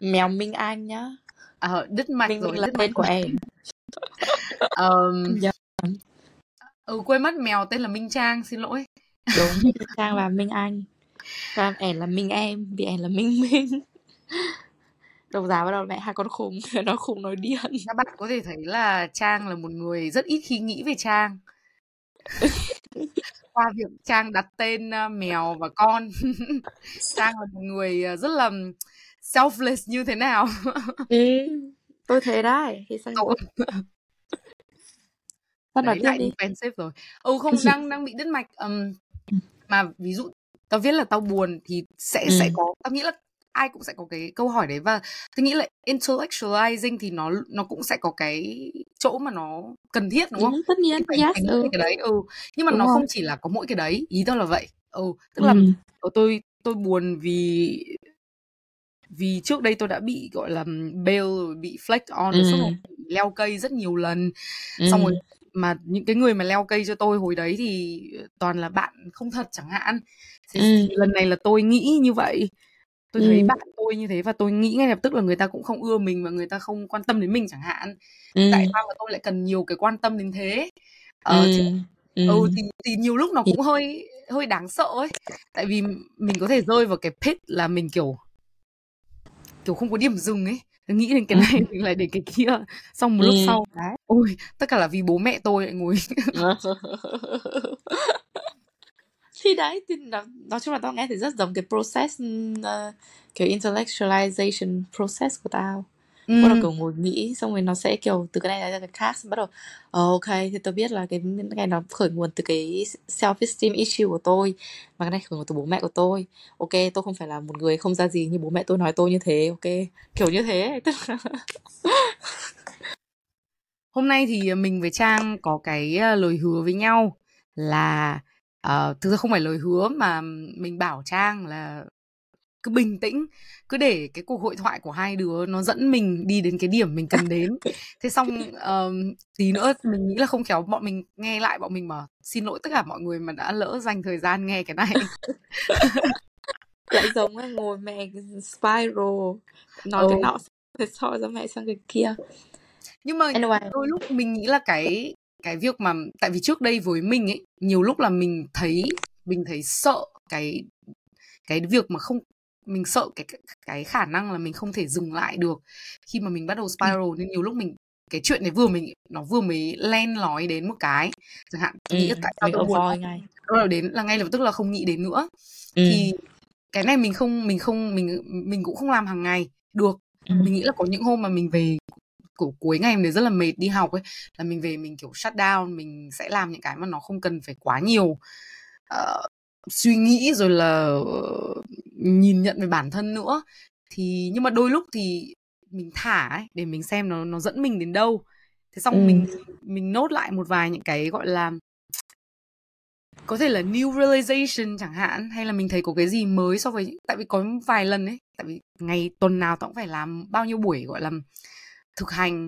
Mèo Minh Anh nhá. Ờ, đứt mạch Minh Minh rồi là đứt tên của em. Ờm, Dạ. ừ quên mất mèo tên là Minh Trang xin lỗi Đúng, Minh Trang là Minh Anh. Và ẻn là Minh em, vì ẻn là Minh Minh. Đầu giá bắt đầu mẹ hai con khùng, nó khùng nói điên. các bạn có thể thấy là Trang là một người rất ít khi nghĩ về Trang qua việc Trang đặt tên uh, mèo và con Trang là một người uh, rất là selfless như thế nào Ừ, tôi thế đấy. Thì Sao nói đấy tiếp lại đi. defensive rồi ừ không đang đang bị đứt mạch um, mà ví dụ tao viết là tao buồn thì sẽ Ừ. sẽ có tao nghĩ là ai cũng sẽ có cái câu hỏi đấy và tôi nghĩ là intellectualizing thì nó nó cũng sẽ có cái chỗ mà nó cần thiết đúng không Ừ, tất nhiên, thì phải, yes, ừ. cái đấy ừ nhưng mà Đúng nó rồi. không chỉ là có mỗi cái đấy ý tao là vậy ừ tức là Ừ. ờ, tôi tôi buồn vì vì trước đây tôi đã bị gọi là bail rồi bị flex on rồi Ừ. ngày bị leo cây rất nhiều lần xong Ừ. rồi mà những cái người mà leo cây cho tôi hồi đấy thì toàn là bạn không thật chẳng hạn thế Ừ. thì lần này là tôi nghĩ như vậy tôi thấy Ừ. bạn tôi như thế và tôi nghĩ ngay lập tức là người ta cũng không ưa mình và người ta không quan tâm đến mình chẳng hạn Ừ. tại sao mà tôi lại cần nhiều cái quan tâm đến thế ờ thì, Ừ. ừ Ừ. thì, thì nhiều lúc nó cũng hơi hơi đáng sợ ấy tại vì mình có thể rơi vào cái pit là mình kiểu kiểu không có điểm dừng ấy nghĩ đến cái Ừ. này mình lại đến cái kia xong một lúc Ừ. sau đấy ôi tất cả là vì bố mẹ tôi lại ngồi thì đấy thì nó, nói chung là tao nghe thì rất giống cái process uh, kiểu intellectualization process của tao. Ừ. bắt đầu kiểu ngồi nghĩ xong rồi nó sẽ kiểu từ cái này ra cái khác xong bắt đầu oh, ok thì tôi biết là cái này nó khởi nguồn từ cái self esteem issue của tôi và cái này khởi nguồn từ bố mẹ của tôi. Ok tôi không phải là một người không ra gì như bố mẹ tôi nói tôi như thế ok? Kiểu như thế. Hôm nay thì mình với trang có cái ờ, lời hứa với nhau là uh, thực ra không phải lời hứa mà mình bảo trang là cứ bình tĩnh cứ để cái cuộc hội thoại của hai đứa nó dẫn mình đi đến cái điểm mình cần đến thế xong uh, tí nữa mình nghĩ là không khéo bọn mình nghe lại bọn mình mà xin lỗi tất cả mọi người mà đã lỡ dành thời gian nghe cái này lại giống là ngồi mẹ spiral nói ừ. cái nọ rồi soi ra mẹ sang cái kia nhưng mà anyway. đôi lúc mình nghĩ là cái cái việc mà tại vì trước đây với mình ấy nhiều lúc là mình thấy mình thấy sợ cái cái việc mà không mình sợ cái cái khả năng là mình không thể dừng lại được khi mà mình bắt đầu spiral ừ. nên nhiều lúc mình cái chuyện này vừa mình nó vừa mới len lói đến một cái chẳng hạn ừ, nghĩ tại sao tôi buồn ngay rồi đến là ngay lập tức là không nghĩ đến nữa ừ. thì cái này mình không mình không mình mình cũng không làm hàng ngày được ừ. mình nghĩ là có những hôm mà mình về của cuối ngày mình rất là mệt đi học ấy là mình về mình kiểu shut down mình sẽ làm những cái mà nó không cần phải quá nhiều uh, suy nghĩ rồi là uh, nhìn nhận về bản thân nữa thì nhưng mà đôi lúc thì mình thả ấy để mình xem nó nó dẫn mình đến đâu thế xong ừ. mình mình nốt lại một vài những cái gọi là có thể là new realization chẳng hạn hay là mình thấy có cái gì mới so với tại vì có vài lần ấy tại vì ngày tuần nào tao cũng phải làm bao nhiêu buổi gọi là thực hành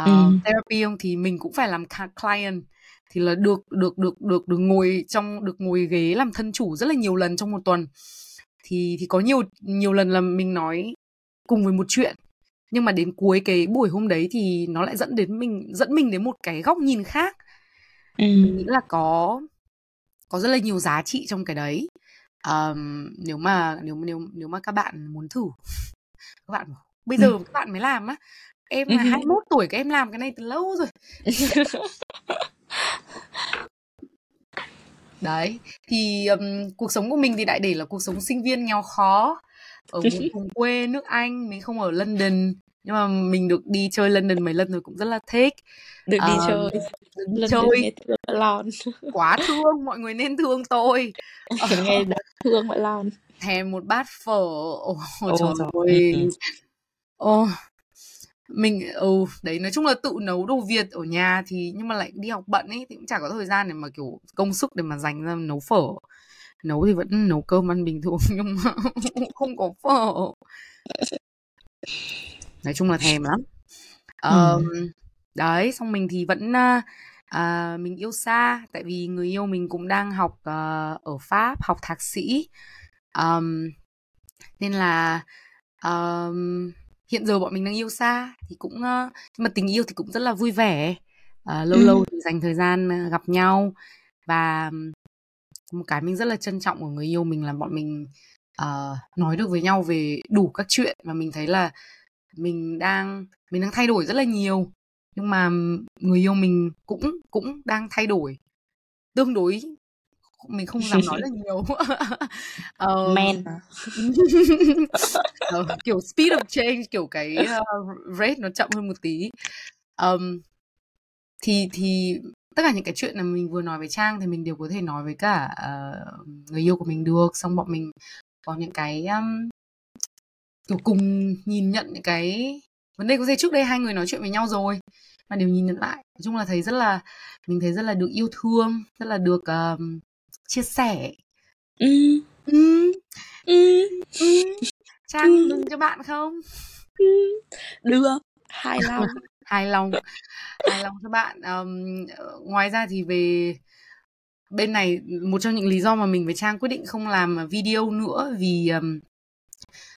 uh, ừ. therapy không thì mình cũng phải làm client thì là được được được được được ngồi trong được ngồi ghế làm thân chủ rất là nhiều lần trong một tuần thì thì có nhiều nhiều lần là mình nói cùng với một chuyện nhưng mà đến cuối cái buổi hôm đấy thì nó lại dẫn đến mình dẫn mình đến một cái góc nhìn khác ừ. mình nghĩ là có có rất là nhiều giá trị trong cái đấy um, nếu mà nếu nếu nếu mà các bạn muốn thử các bạn bây giờ ừ. các bạn mới làm á em là 21 tuổi các em làm cái này từ lâu rồi. Đấy thì um, cuộc sống của mình thì đại để là cuộc sống sinh viên nghèo khó ở vùng quê nước Anh mình không ở London. Nhưng mà mình được đi chơi London mấy lần rồi cũng rất là thích. Được đi um, chơi. được đi chơi. lon. Quá thương mọi người nên thương tôi. Nghe thương vậy lon. Thèm một bát phở. Ôi oh, trời ơi. Oh, mình ừ đấy nói chung là tự nấu đồ Việt ở nhà thì nhưng mà lại đi học bận ấy thì cũng chả có thời gian để mà kiểu công sức để mà dành ra nấu phở. Nấu thì vẫn nấu cơm ăn bình thường nhưng mà không có phở. Nói chung là thèm lắm. Um, ừ. đấy xong mình thì vẫn uh, mình yêu xa tại vì người yêu mình cũng đang học uh, ở pháp học thạc sĩ. Um, nên là um, hiện giờ bọn mình đang yêu xa thì cũng uh, mà tình yêu thì cũng rất là vui vẻ. Uh, lâu ừ. lâu thì dành thời gian gặp nhau. Và một cái mình rất là trân trọng của người yêu mình là bọn mình uh, nói được với nhau về đủ các chuyện và mình thấy là mình đang mình đang thay đổi rất là nhiều. Nhưng mà người yêu mình cũng cũng đang thay đổi. Tương đối mình không dám nói là nhiều. Uh, men. uh, kiểu speed of change kiểu cái uh, rate nó chậm hơn một tí. Um, thì thì tất cả những cái chuyện mà mình vừa nói với trang thì mình đều có thể nói với cả uh, người yêu của mình được. Xong bọn mình có những cái um, kiểu cùng nhìn nhận những cái vấn đề. Có thể trước đây hai người nói chuyện với nhau rồi mà đều nhìn nhận lại. Nói chung là thấy rất là mình thấy rất là được yêu thương rất là được uh, chia sẻ ừ. Ừ. Ừ. Ừ. trang ừ. đừng cho bạn không ừ. được hài lòng hài lòng hài lòng cho bạn um, ngoài ra thì về bên này một trong những lý do mà mình với trang quyết định không làm video nữa vì um,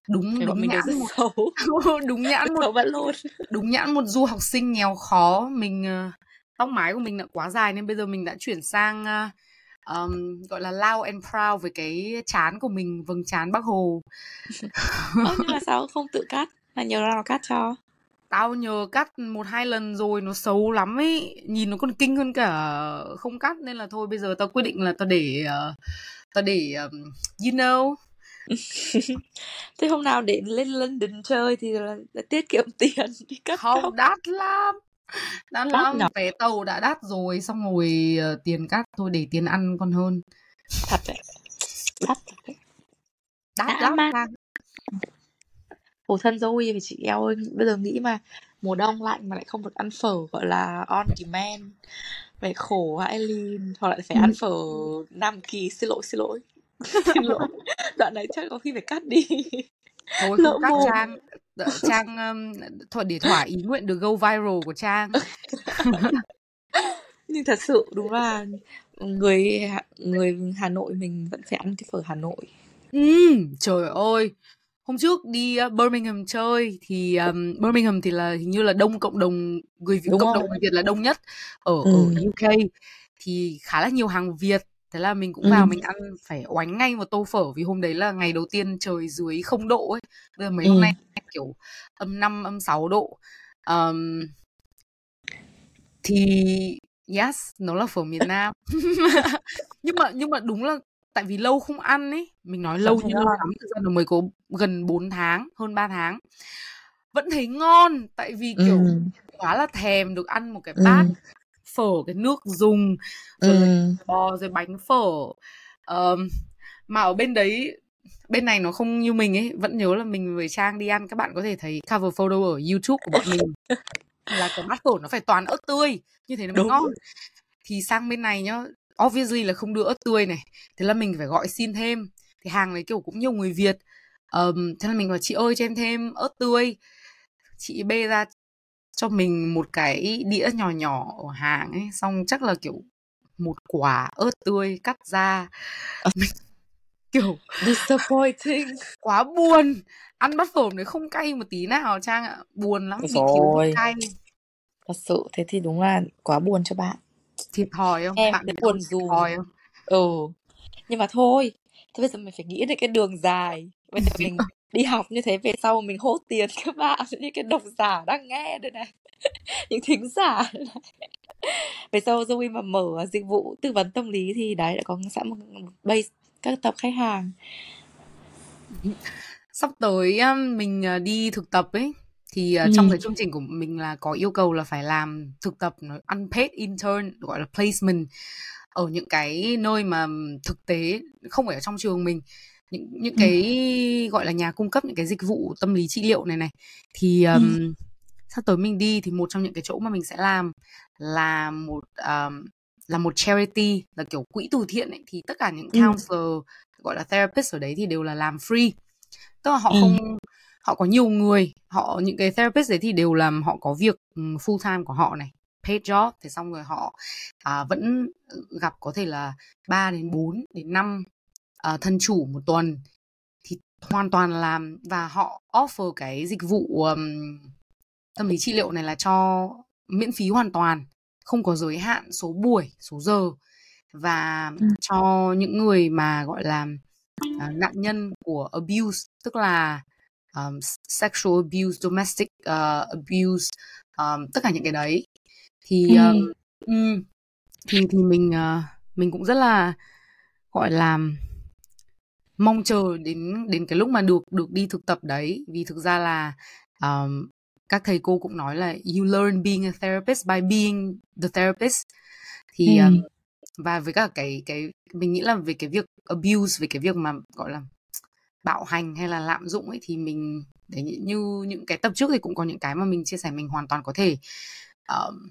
đúng đúng nhãn một xấu. đúng nhãn một luôn. đúng nhãn một du học sinh nghèo khó mình uh, tóc mái của mình đã quá dài nên bây giờ mình đã chuyển sang uh, um, gọi là loud and proud với cái chán của mình vầng chán bác hồ. Ơ, nhưng mà sao không tự cắt? Mà nhờ nào cắt cho? Tao nhờ cắt một hai lần rồi nó xấu lắm ấy. Nhìn nó còn kinh hơn cả không cắt nên là thôi bây giờ tao quyết định là tao để uh, tao để um, you know. Thế hôm nào đến lên London chơi thì là, là tiết kiệm tiền đi cắt không tóc. đắt lắm đắt đắt lắm nhở vé tàu đã đắt rồi xong rồi ờ, tiền cắt thôi để tiền ăn còn hơn. Thật đấy. Đắt thật đấy. Đắt dã lắm man Trang khổ thân Zoe và chị eo ơi bây giờ nghĩ mà mùa đông lạnh mà lại không được ăn phở gọi là on demand. Phải khổ hại Eileen hoặc lại phải ăn phở Nam Kỳ xin lỗi xin lỗi. Xin lỗi. Đoạn này chắc có khi phải cắt đi thôi không mồm. Trang Trang um, thôi để thỏa ý nguyện được go viral của Trang. Nhưng thật sự đúng là người người Hà Nội mình vẫn phải ăn cái phở Hà Nội. Ừm, trời ơi. Hôm trước đi Birmingham chơi thì um, Birmingham thì là hình như là đông cộng đồng người Việt cộng đồng rồi người Việt là đông nhất ở ở ừ UK thì khá là nhiều hàng Việt thế là mình cũng vào ừ mình ăn phải oánh ngay một tô phở vì hôm đấy là ngày đầu tiên trời dưới không độ ấy. Bây giờ mấy hôm ừ nay kiểu âm 5 âm 6 độ. Um, thì yes nó là phở miền Nam. Nhưng mà nhưng mà đúng là tại vì lâu không ăn ấy mình nói lâu như lâu lắm thực ra nó mới có gần 4 tháng hơn 3 tháng. Vẫn thấy ngon tại vì ừ kiểu quá là thèm được ăn một cái bát ừ phở cái nước dùng rồi ừ. bò rồi bánh phở. Ờm, mà ở bên đấy bên này nó không như mình ấy vẫn nhớ là mình với Trang đi ăn các bạn có thể thấy cover photo ở YouTube của bọn mình. Là cái bát phở nó phải toàn ớt tươi như thế nó mới đúng. ngon. Thì sang bên này nhá obviously là không đưa ớt tươi này thế là mình phải gọi xin thêm. Thì hàng đấy kiểu cũng nhiều người Việt. Ờm, thế là mình bảo chị ơi cho em thêm ớt tươi. Chị bê ra cho mình một cái đĩa nhỏ nhỏ ở hàng ấy xong chắc là kiểu một quả ớt tươi cắt ra. Mình kiểu disappointing. quá buồn. Ăn bát phở đấy không cay một tí nào Trang ạ. Buồn lắm bị thiếu cay. Thật sự thế thì đúng là quá buồn cho bạn. Thiệt thòi không? Em bạn buồn dù thòi không? Ừ. Nhưng mà thôi. Thế bây giờ mình phải nghĩ đến cái đường dài. Bây giờ mình đi học như thế về sau mình hốt tiền các bạn những cái độc giả đang nghe đây này. Những thính giả đây này. Về sau Zoe mà mở dịch vụ tư vấn tâm lý thì đấy đã có sẵn một base các tập khách hàng. Sắp tới um, mình uh, đi thực tập ấy thì uh, ừ. trong cái chương trình của mình là có yêu cầu là phải làm thực tập nó unpaid intern gọi là placement ở những cái nơi mà thực tế không phải ở trong trường mình những những ừ. cái gọi là nhà cung cấp những cái dịch vụ tâm lý trị liệu này này. Thì ừ. um, sắp tới mình đi thì một trong những cái chỗ mà mình sẽ làm là một um, là một charity là kiểu quỹ từ thiện ấy. Thì tất cả những ừ. counselor gọi là therapist ở đấy thì đều là làm free. Tức là họ ừ. không họ có nhiều người họ những cái therapist đấy thì đều làm họ có việc ừ, full time của họ này paid job. Thì xong rồi họ à, vẫn gặp có thể là 3 đến 4 đến 5 à, thân chủ một tuần thì hoàn toàn làm và họ offer cái dịch vụ um, tâm lý trị liệu này là cho miễn phí hoàn toàn không có giới hạn số buổi số giờ và ừ cho những người mà gọi là à, nạn nhân của abuse tức là um, sexual abuse domestic uh, abuse um, tất cả những cái đấy. Thì ừ um, ừm, thì thì mình uh, mình cũng rất là gọi là mong chờ đến đến cái lúc mà được được đi thực tập đấy. Vì thực ra là um, các thầy cô cũng nói là you learn being a therapist by being the therapist. Thì ừ. um, và với cả cái cái mình nghĩ là về cái việc abuse về cái việc mà gọi là bạo hành hay là lạm dụng ấy thì mình để như, những cái tập trước thì cũng có những cái mà mình chia sẻ mình hoàn toàn có thể um,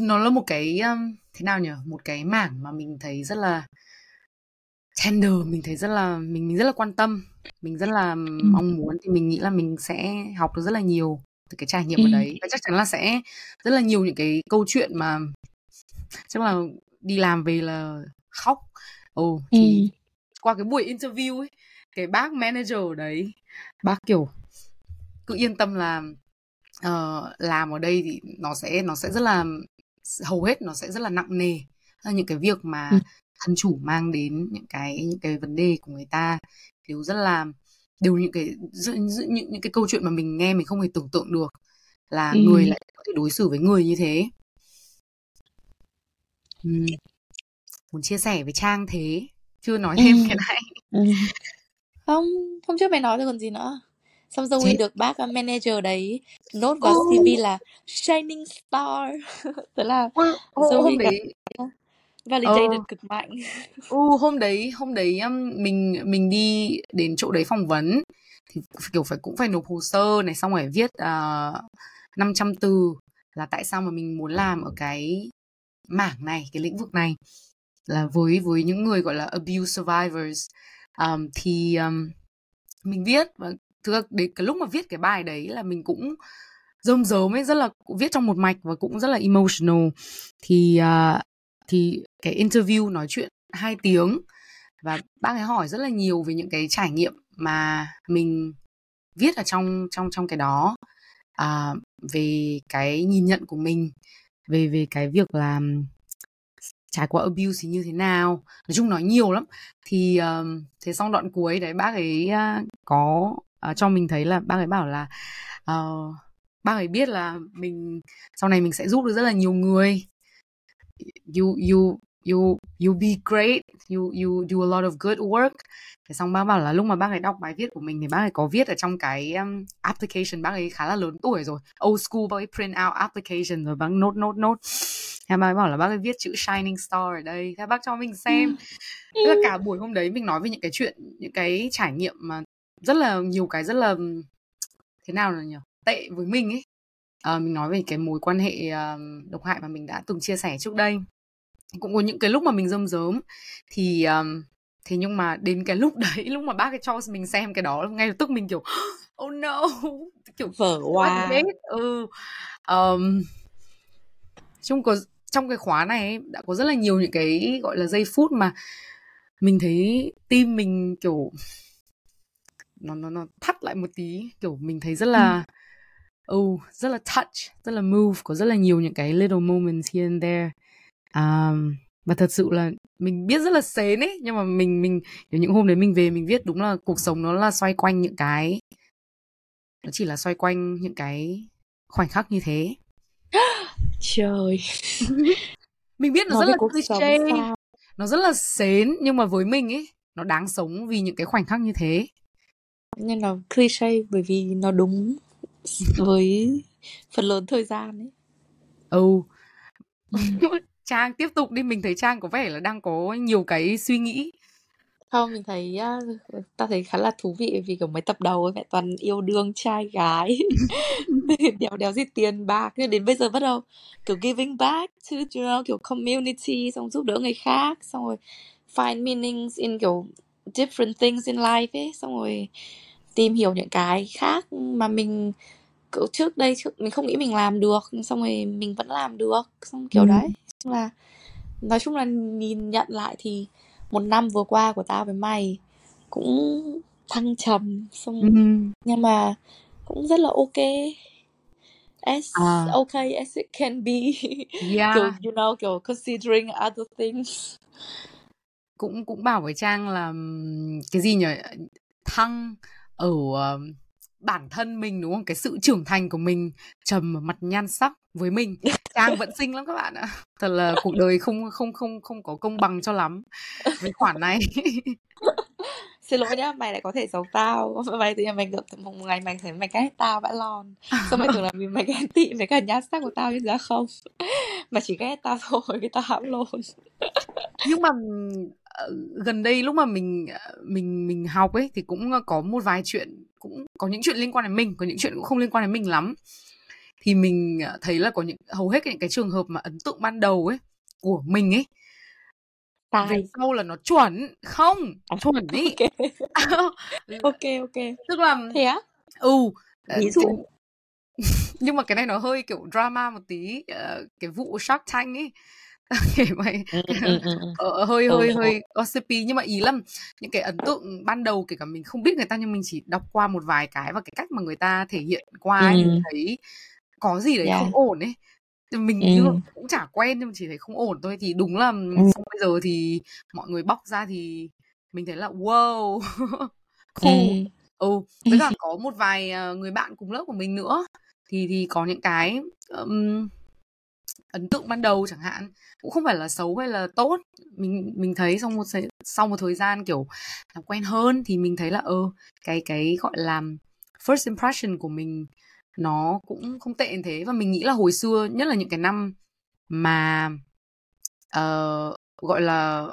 nó là một cái um, thế nào nhỉ? Một cái mảng mà mình thấy rất là tender mình thấy rất là mình mình rất là quan tâm. Mình rất là ừ. mong muốn thì mình nghĩ là mình sẽ học được rất là nhiều từ cái trải nghiệm ừ. ở đấy. Và chắc chắn là sẽ rất là nhiều những cái câu chuyện mà chắc là đi làm về là khóc. Ồ ừ. thì qua cái buổi interview ấy cái bác manager ở đấy bác kiểu cứ yên tâm là ờ, làm ở đây thì nó sẽ nó sẽ rất là hầu hết nó sẽ rất là nặng nề. Những cái việc ừ. mà thân chủ mang đến những cái những cái vấn đề của người ta đều rất là đều những cái rất, những những cái câu chuyện mà mình nghe mình không hề tưởng tượng được là ừ người lại có thể đối xử với người như thế Ừm, muốn chia sẻ với Trang thế chưa nói ừ thêm cái này ừ Không, hôm trước mày nói rồi còn gì nữa. Xong Zoe được bác uh, manager đấy nốt vào Ô! CV là Shining Star. Thế là hôm Zoe hôm đấy thấy validated Ờ. cực mạnh. Ừ, hôm đấy hôm đấy um, mình mình đi đến chỗ đấy phỏng vấn thì kiểu phải cũng phải nộp hồ sơ này xong rồi viết uh, 500 từ là tại sao mà mình muốn làm ở cái mảng này, cái lĩnh vực này là với với những người gọi là abuse survivors um, thì um, mình viết và thực ra đến cái lúc mà viết cái bài đấy là mình cũng rơm rớm ấy rất là viết trong một mạch và cũng rất là emotional thì uh, thì cái interview nói chuyện hai tiếng và bác ấy hỏi rất là nhiều về những cái trải nghiệm mà mình viết ở trong trong trong cái đó à, về cái nhìn nhận của mình về về cái việc là trải qua abuse thì như thế nào. Nói chung nói nhiều lắm. Thì uh, thế xong đoạn cuối đấy bác ấy uh, có uh, cho mình thấy là bác ấy bảo là uh, bác ấy biết là mình sau này mình sẽ giúp được rất là nhiều người you you you you be great you you do a lot of good work. Thế xong bác bảo là lúc mà bác ấy đọc bài viết của mình thì bác ấy có viết ở trong cái um, application bác ấy khá là lớn tuổi rồi. Old school bác ấy print out application rồi bác nốt nốt nốt. Thế bác ấy bảo là bác ấy viết chữ shining star ở đây. Thế bác cho mình xem. Tức là cả buổi hôm đấy mình nói về những cái chuyện những cái trải nghiệm mà rất là nhiều cái rất là thế nào là nhỉ? Tệ với mình ấy à, mình nói về cái mối quan hệ uh, độc hại mà mình đã từng chia sẻ trước đây. Cũng có những cái lúc mà mình rơm rớm thì um, thế nhưng mà đến cái lúc đấy lúc mà bác ấy cho mình xem cái đó ngay lập tức mình kiểu oh no. Kiểu vở hoa. ừ. Um, trong có trong cái khóa này ấy, đã có rất là nhiều những cái gọi là giây phút mà mình thấy tim mình kiểu nó nó nó thắt lại một tí kiểu mình thấy rất là ừ oh, rất là touch rất là move có rất là nhiều những cái little moments here and there. Um, và thật sự là mình biết rất là xến ấy nhưng mà mình mình những hôm đấy mình về mình viết đúng là cuộc sống nó là xoay quanh những cái nó chỉ là xoay quanh những cái khoảnh khắc như thế. Trời. Mình biết nó Nói rất là cliché nó rất là xến nhưng mà với mình ấy nó đáng sống vì những cái khoảnh khắc như thế. Nên là cliché bởi vì nó đúng với phần lớn thời gian ấy. Ừ. Trang tiếp tục đi mình thấy Trang có vẻ là đang có nhiều cái suy nghĩ. Không mình thấy ta thấy khá là thú vị vì kiểu mấy tập đầu ấy mẹ toàn yêu đương trai gái. Đéo đéo gì tiền bạc nhưng đến bây giờ bắt đầu kiểu giving back to you know, kiểu community xong giúp đỡ người khác xong rồi find meanings in kiểu different things in life ấy xong rồi tìm hiểu những cái khác mà mình kiểu trước đây trước mình không nghĩ mình làm được xong rồi mình vẫn làm được xong kiểu ừ. đấy chung là nói chung là nhìn nhận lại thì một năm vừa qua của tao với mày cũng thăng trầm xong ừ. nhưng mà cũng rất là ok as à. okay as it can be yeah. kiểu you know kiểu considering other things cũng cũng bảo với trang là cái gì nhỉ thăng ở uh, bản thân mình đúng không? Cái sự trưởng thành của mình trầm mặt nhan sắc với mình trang vẫn xinh lắm các bạn ạ. Thật là cuộc đời không không không không có công bằng cho lắm với khoản này. Xin lỗi nhá mày lại có thể giấu tao. Mày tự nhiên mày gặp một ngày mày thấy mày ghét tao vãi lon. Xong mày tưởng là vì mày ghét tị với cả nhan sắc của tao nhưng ra không? Mà chỉ ghét tao thôi vì tao hãm lồn nhưng mà gần đây lúc mà mình mình mình học ấy thì cũng có một vài chuyện cũng có những chuyện liên quan đến mình có những chuyện cũng không liên quan đến mình lắm. Thì mình thấy là có những hầu hết những cái trường hợp mà ấn tượng ban đầu ấy của mình ấy Tài. về câu là nó chuẩn. Không à, chuẩn ý. ok. Ok ok. Tức là thế á? ừ ví dụ. nhưng mà cái này nó hơi kiểu drama một tí uh, cái vụ Shark Tank ấy kể mày. Ừ, ừ, ừ, ờ, hơi ừ, hơi hơi gossipy nhưng mà ý là những cái ấn tượng ban đầu kể cả mình không biết người ta nhưng mình chỉ đọc qua một vài cái và cái cách mà người ta thể hiện qua ấy, mình thấy có gì đấy yeah. không ổn ấy. Mình ừ. cũng chả quen nhưng mà chỉ thấy không ổn thôi. Thì đúng là xong bây giờ thì mọi người bóc ra thì mình thấy là wow cool. Ừ với cả có một vài người bạn cùng lớp của mình nữa. Thì thì có những cái um, ấn tượng ban đầu chẳng hạn cũng không phải là xấu hay là tốt. Mình mình thấy sau một sau một thời gian kiểu làm quen hơn thì mình thấy là ơ ừ, cái cái gọi là first impression của mình nó cũng không tệ như thế. Và mình nghĩ là hồi xưa nhất là những cái năm mà uh, gọi là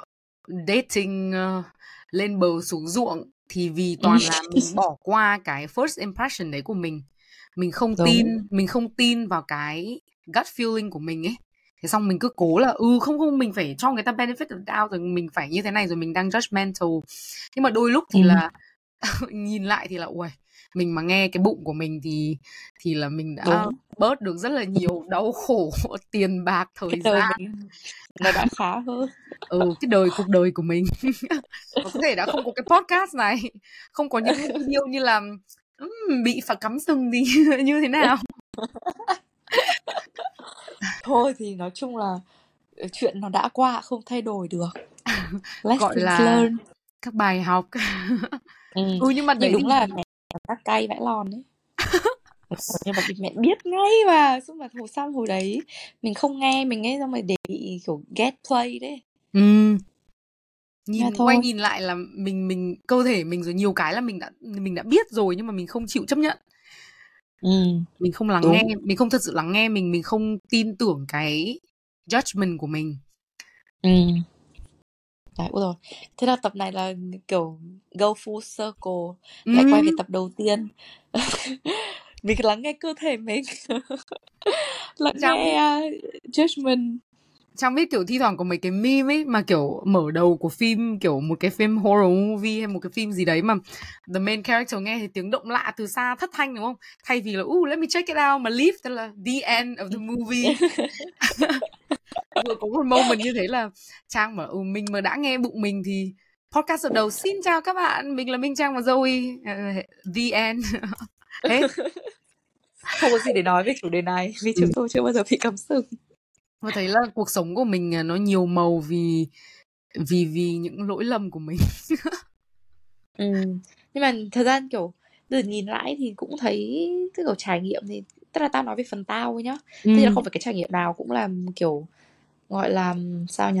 dating uh, lên bờ xuống ruộng thì vì toàn là mình bỏ qua cái first impression đấy của mình. Mình không Đúng. tin mình không tin vào cái gut feeling của mình ấy. Thế xong mình cứ cố là ừ không không mình phải cho người ta benefit of doubt rồi mình phải như thế này rồi mình đang judgmental. Nhưng mà đôi lúc thì ừ. là nhìn lại thì là ui mình mà nghe cái bụng của mình thì thì là mình đã Đúng. bớt được rất là nhiều đau khổ tiền bạc thời cái gian. nó đã khá hơn. Ừ cái đời cuộc đời của mình. Có thể đã không có cái podcast này không có những video như là um, bị phạt cắm sừng thì như thế nào thôi thì nói chung là ờ, chuyện nó đã qua không thay đổi được. Let's gọi là learn. các bài học. Ừ. ừ nhưng mà nhưng đúng thì... là mẹ các cay vẽ lòn đấy nhưng mà mẹ biết ngay mà xong mà hồi xong hồi đấy mình không nghe mình nghe xong rồi để bị kiểu get play đấy. Ừ. Nhìn quay nhìn lại là mình mình cơ thể mình rồi nhiều cái là mình đã mình đã biết rồi nhưng mà mình không chịu chấp nhận ừ. mình không lắng Đúng. nghe mình không thật sự lắng nghe mình mình không tin tưởng cái judgment của mình ừ Đấy, rồi. Thế là tập này là kiểu go full circle, lại quay về tập đầu tiên. mình lắng nghe cơ thể mình, lắng Trong nghe uh, judgment trong biết kiểu thi thoảng có mấy cái meme ấy mà kiểu mở đầu của phim kiểu một cái phim horror movie hay một cái phim gì đấy mà the main character nghe thì tiếng động lạ từ xa thất thanh đúng không? Thay vì là uh let me check it out mà leave tức là the end of the movie vừa có một moment như thế là trang mà ừ, mình mà đã nghe bụng mình thì podcast ở đầu xin chào các bạn mình là minh trang và zoe. Uh, the end hết. Không có gì để nói về chủ đề này vì chúng tôi chưa bao giờ bị cắm sừng tôi thấy là cuộc sống của mình à, nó nhiều màu vì vì vì những lỗi lầm của mình ừ. nhưng mà thời gian kiểu từ nhìn lại thì cũng thấy cái kiểu trải nghiệm thì tức là tao nói về phần tao ấy nhá ừ. thì là không phải cái trải nghiệm nào cũng là kiểu gọi là sao nhỉ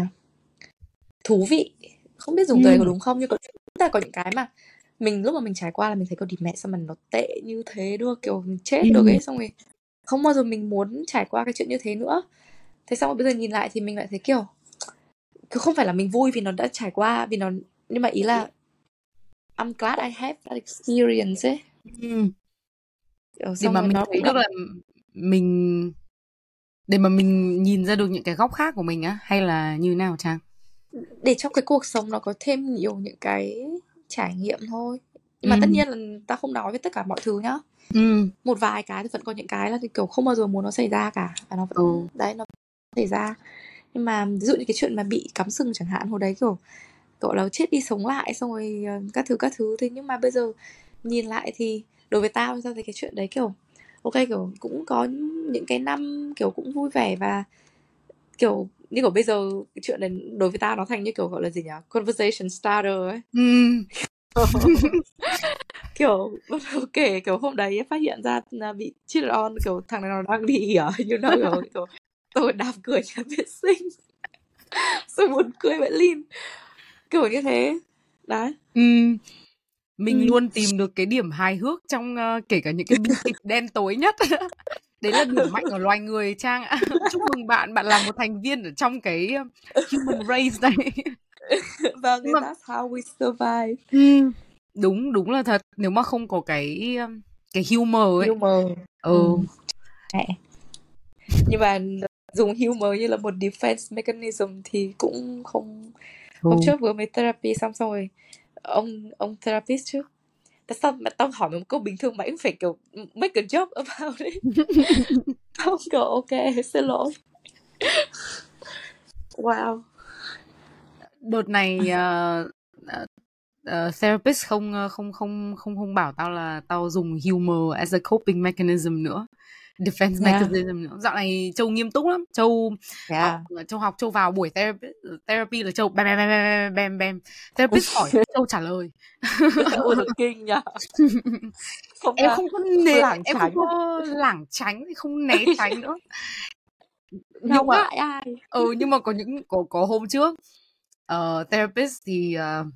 thú vị không biết dùng từ ừ. có đúng không nhưng có là có những cái mà mình lúc mà mình trải qua là mình thấy có đi mẹ sao mà nó tệ như thế được kiểu mình chết ừ. được ấy xong rồi không bao giờ mình muốn trải qua cái chuyện như thế nữa thế xong rồi bây giờ nhìn lại thì mình lại thấy kiểu cứ không phải là mình vui vì nó đã trải qua vì nó nhưng mà ý là I'm glad I have that experience ấy ừ. để mà mình thấy được là mình để mà mình nhìn ra được những cái góc khác của mình á hay là như nào trang để trong cái cuộc sống nó có thêm nhiều những cái trải nghiệm thôi nhưng mà ừ. tất nhiên là ta không nói với tất cả mọi thứ nhá ừ. một vài cái thì vẫn có những cái là thì kiểu không bao giờ muốn nó xảy ra cả và nó vẫn ừ. đấy nó xảy ra. Nhưng mà ví dụ như cái chuyện mà bị cắm sừng chẳng hạn hồi đấy kiểu gọi là chết đi sống lại xong rồi ờ, các thứ các thứ. Thế nhưng mà bây giờ nhìn lại thì đối với tao sao thì cái chuyện đấy kiểu ok kiểu cũng có những cái năm kiểu cũng vui vẻ và kiểu như kiểu bây giờ cái chuyện này đối với tao nó thành như kiểu gọi là gì nhỉ conversation starter ấy. Ừ. kiểu kể kiểu hôm đấy phát hiện ra là bị cheated on kiểu thằng này nó đang đi ở như nào kiểu, kiểu tôi đạp cửa nhà vệ sinh. Rồi buồn cười vậy Lin kiểu như thế. Đấy. Ừ. mình ừ. luôn tìm được cái điểm hài hước trong uh, kể cả những cái bi kịch đen tối nhất. Đấy là điểm mạnh của loài người trang ạ. Chúc mừng bạn. Bạn là một thành viên ở trong cái human race này. Vâng mà... that's how we survive. Ừ. đúng đúng là thật. Nếu mà không có cái cái humor ấy. Humor. Ừ. ừ. nhưng mà dùng humor như là một defense mechanism thì cũng không ừ. hôm trước vừa mới therapy xong xong rồi ông ông therapist chứ. Tại sao mà tao hỏi một câu bình thường mà anh phải kiểu make a joke about it? Tao kiểu ok xin lỗi. Wow. Đợt này uh, uh, therapist không không không không không bảo tao là tao dùng humor as a coping mechanism nữa defense yeah. mechanism. Dạo này Châu nghiêm túc lắm. Châu yeah. học, Châu học Châu vào buổi therapy, therapy là Châu bam bam bam bam bam bam. Therapist hỏi Châu trả lời. Ôi kinh nhỉ. Không em không có né em không có lảng tránh không né tránh nữa. nhưng mà ai ừ nhưng mà có những có có hôm trước uh, therapist thì uh,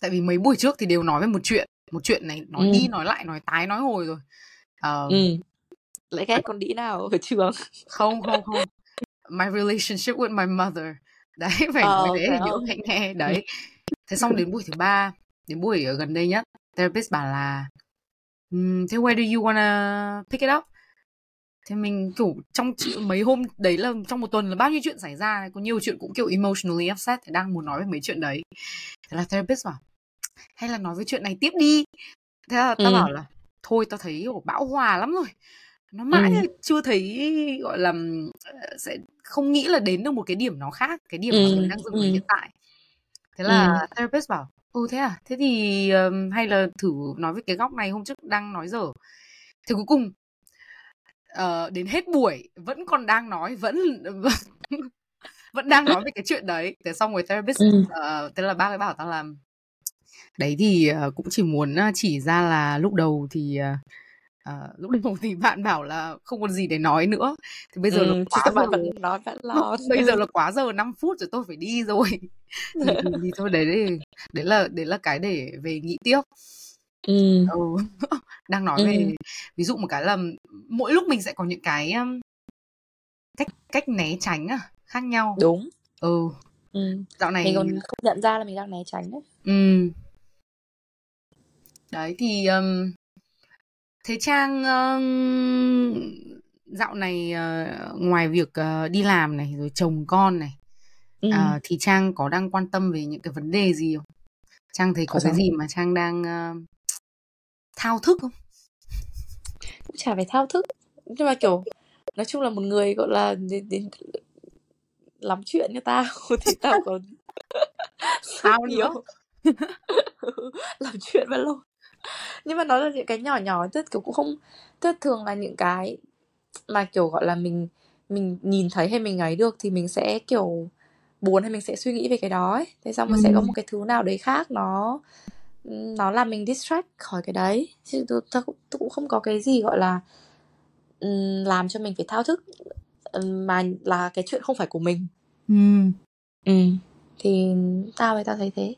tại vì mấy buổi trước thì đều nói về một chuyện một chuyện này nói ừ. đi nói lại nói tái nói hồi rồi uh, ừ lại ghét con đĩ nào ở trường. Không không không. My relationship with my mother. Đấy phải ờ thế phải thì phải nghe đấy. Thế xong đến buổi thứ ba đến buổi ở gần đây nhất therapist bảo là "Ừm, thế where do you wanna pick it up? Thế mình kiểu trong mấy hôm đấy là trong một tuần là bao nhiêu chuyện xảy ra có nhiều chuyện cũng kiểu emotionally upset thì đang muốn nói về mấy chuyện đấy. Thế là therapist bảo hay là nói về chuyện này tiếp đi. Thế là tao ừ. bảo là thôi tao thấy kiểu bão hòa lắm rồi nó mãi ừ. chưa thấy gọi là ờ, sẽ không nghĩ là đến được một cái điểm nó khác cái điểm mà mình ừ đang dừng ừ. hiện tại. Thế ừ. là therapist bảo ừ thế à? Thế thì ừm, hay là thử nói về cái góc này hôm trước đang nói dở. Thế cuối cùng ờ, đến hết buổi vẫn còn đang nói vẫn vẫn đang nói về cái chuyện đấy. Thế xong rồi therapist ừ. ờ, thế là bác ấy bảo tao là đấy thì ờ, cũng chỉ muốn chỉ ra là lúc đầu thì ờ, ờ, lúc đầu thì bạn bảo là không còn gì để nói nữa. Thì bây giờ là ừ chứ quá giờ bạn vẫn nói vẫn lo bây giờ là quá giờ 5 phút rồi tôi phải đi rồi. Thì, thì, thì thôi đấy đấy đấy là đấy là cái để về nghĩ tiếp. Ừ. Ừ. đang nói ừ. về ví dụ một cái là mỗi lúc mình sẽ có những cái um, cách cách né tránh à, khác nhau. Đúng. Ừ. Ừ. Dạo mình này còn không nhận ra là mình đang né tránh đấy. Ừ. Đấy thì um, thế trang um, dạo này uh, ngoài việc uh, đi làm này rồi chồng con này ừ. uh, thì trang có đang quan tâm về những cái vấn đề gì không? Trang thấy có Ủa cái gì mà trang đang uh, thao thức không? Cũng chả phải thao thức. Nhưng mà kiểu nói chung là một người gọi là đến, đến lắm chuyện như tao thì tao còn nữa? Nhiều làm chuyện với lâu nhưng mà nó là những cái nhỏ nhỏ tức kiểu cũng không tức thường là những cái mà kiểu gọi là mình mình nhìn thấy hay mình ấy được thì mình sẽ kiểu buồn hay mình sẽ suy nghĩ về cái đó ấy thế xong ừ. sẽ có một cái thứ nào đấy khác nó nó làm mình distract khỏi cái đấy chứ tôi, tôi, cũng- tôi cũng không có cái gì gọi là làm cho mình phải thao thức mà là cái chuyện không phải của mình Ừ. ừ thì tao thì tao thấy thế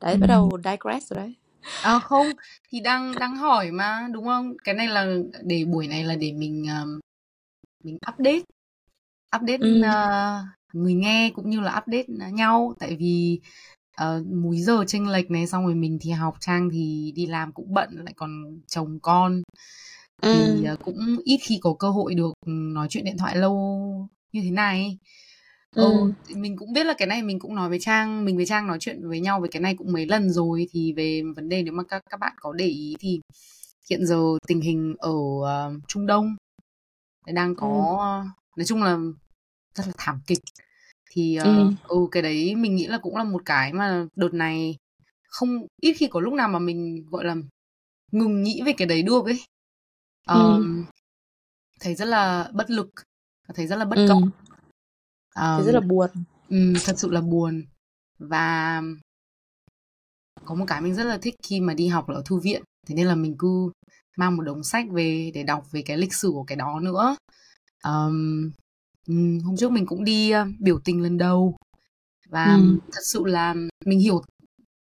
đấy Ừ. bắt đầu digress rồi đấy À không thì đang đang hỏi mà đúng không? Cái này là để buổi này là để mình um, mình update update ừ uh, người nghe cũng như là update nhau tại vì uh, múi giờ chênh lệch này xong rồi mình thì học trang thì đi làm cũng bận lại còn chồng con thì uh, cũng ít khi có cơ hội được nói chuyện điện thoại lâu như thế này. Ừ, ừ thì mình cũng biết là cái này mình cũng nói với Trang, mình với Trang nói chuyện với nhau về cái này cũng mấy lần rồi. Thì về vấn đề nếu mà các các bạn có để ý thì hiện giờ tình hình ở ờ, Trung Đông đang có nói chung là rất là thảm kịch. Thì ừ ờ, ừ. cái đấy mình nghĩ là cũng là một cái mà đợt này không ít khi có lúc nào mà mình gọi là ngừng nghĩ về cái đấy được ấy. ừ. Ờ, thấy rất là bất lực, thấy rất là bất ừ công. thế rất là buồn. ừm, thật sự là buồn. Và có một cái mình rất là thích khi mà đi học ở thư viện. Thế nên là mình cứ mang một đống sách về để đọc về cái lịch sử của cái đó nữa. Ờm, ừm, hôm trước mình cũng đi biểu tình lần đầu. Và ừ thật sự là mình hiểu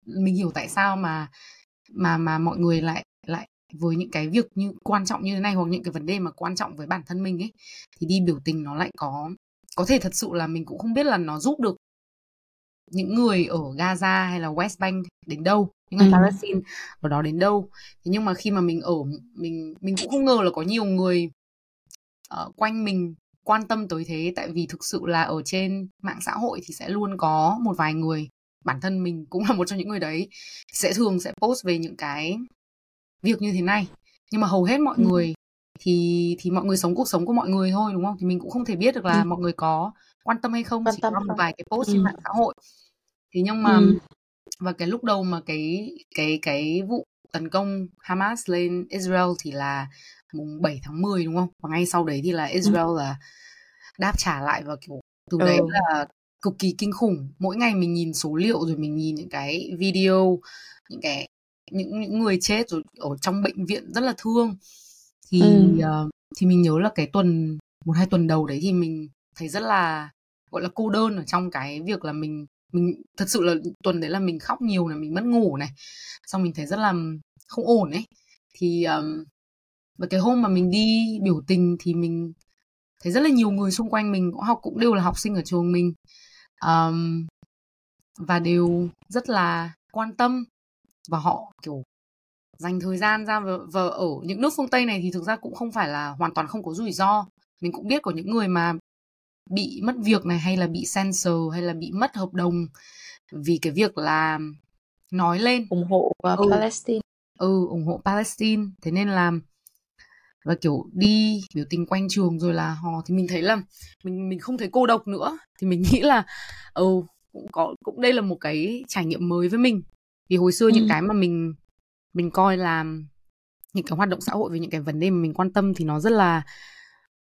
mình hiểu tại sao mà mà mà mọi người lại lại với những cái việc như quan trọng như thế này hoặc những cái vấn đề mà quan trọng với bản thân mình ấy thì đi biểu tình nó lại có có thể thật sự là mình cũng không biết là nó giúp được những người ở Gaza hay là West Bank đến đâu những người ừ. Palestine ở đó đến đâu. Thế nhưng mà khi mà mình ở mình mình cũng không ngờ là có nhiều người ờ, quanh mình quan tâm tới thế. Tại vì thực sự là ở trên mạng xã hội thì sẽ luôn có một vài người bản thân mình cũng là một trong những người đấy sẽ thường sẽ post về những cái việc như thế này. Nhưng mà hầu hết mọi ừ. người thì thì mọi người sống cuộc sống của mọi người thôi đúng không? Thì mình cũng không thể biết được ừ. là mọi người có quan tâm hay không quan chỉ tâm qua một vài cái post ừ. trên mạng xã hội. Thế nhưng mà ừ. và cái lúc đầu mà cái cái cái vụ tấn công Hamas lên Israel thì là mùng 7 tháng 10 đúng không? Và ngay sau đấy thì là ừ. Israel là đáp trả lại và kiểu từ đấy ừ là cực kỳ kinh khủng. Mỗi ngày mình nhìn số liệu rồi mình nhìn những cái video những cái những những người chết rồi ở trong bệnh viện rất là thương thì ừ. uh, thì mình nhớ là cái tuần một hai tuần đầu đấy thì mình thấy rất là gọi là cô đơn ở trong cái việc là mình mình thật sự là tuần đấy là mình khóc nhiều này mình mất ngủ này xong mình thấy rất là không ổn ấy. Thì um, và cái hôm mà mình đi biểu tình thì mình thấy rất là nhiều người xung quanh mình cũng học cũng đều là học sinh ở trường mình. Um, và đều rất là quan tâm. Và họ kiểu dành thời gian ra và ở những nước phương Tây này thì thực ra cũng không phải là hoàn toàn không có rủi ro. Mình cũng biết có những người mà bị mất việc này hay là bị censor hay là bị mất hợp đồng vì cái việc là nói lên. Ủng hộ uh, ừ. Palestine. Ừ ủng hộ Palestine. Thế nên là và kiểu đi biểu tình quanh trường rồi là hò. Thì mình thấy là mình mình không thấy cô độc nữa. Thì mình nghĩ là ừ cũng có cũng đây là một cái trải nghiệm mới với mình. Vì hồi xưa ừ. những cái mà mình mình coi là những cái hoạt động xã hội về những cái vấn đề mà mình quan tâm thì nó rất là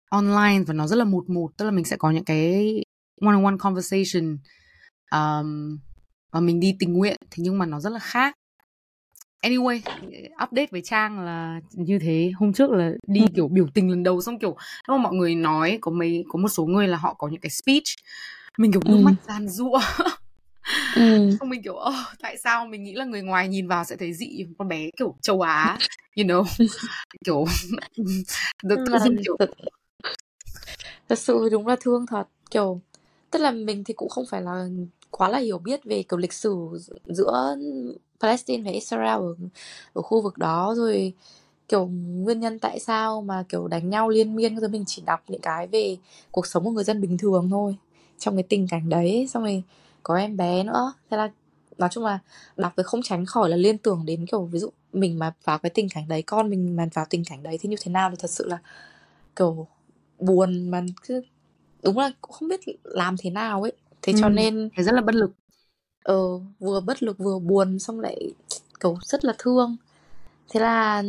online và nó rất là một một tức là mình sẽ có những cái one on one conversation um, và mình đi tình nguyện thì nhưng mà nó rất là khác. Anyway update với trang là như thế. Hôm trước là đi ừ. kiểu biểu tình lần đầu xong kiểu lúc mà mọi người nói có mấy có một số người là họ có những cái speech. Mình kiểu nước ừ. mắt gian rụa ừ. xong mình kiểu oh, tại sao mình nghĩ là người ngoài nhìn vào sẽ thấy dị con bé kiểu châu á you know? Kiểu tự dưng kiểu thật sự đúng là thương thật. Kiểu tức là mình thì cũng không phải là quá là hiểu biết về kiểu lịch sử giữa Palestine và Israel ở, ở khu vực đó. Rồi kiểu nguyên nhân tại sao mà kiểu đánh nhau liên miên rồi mình chỉ đọc những cái về cuộc sống của người dân bình thường thôi trong cái tình cảnh đấy. Xong rồi có em bé nữa. Thế là nói chung là đọc thì không tránh khỏi là liên tưởng đến kiểu ví dụ mình mà vào cái tình cảnh đấy con mình mà vào tình cảnh đấy thì như thế nào thì thật sự là kiểu buồn mà cứ đúng là cũng không biết làm thế nào ấy. Thế cho nên Thế rất là bất lực. ờ vừa bất lực vừa buồn xong lại kiểu rất là thương. Thế là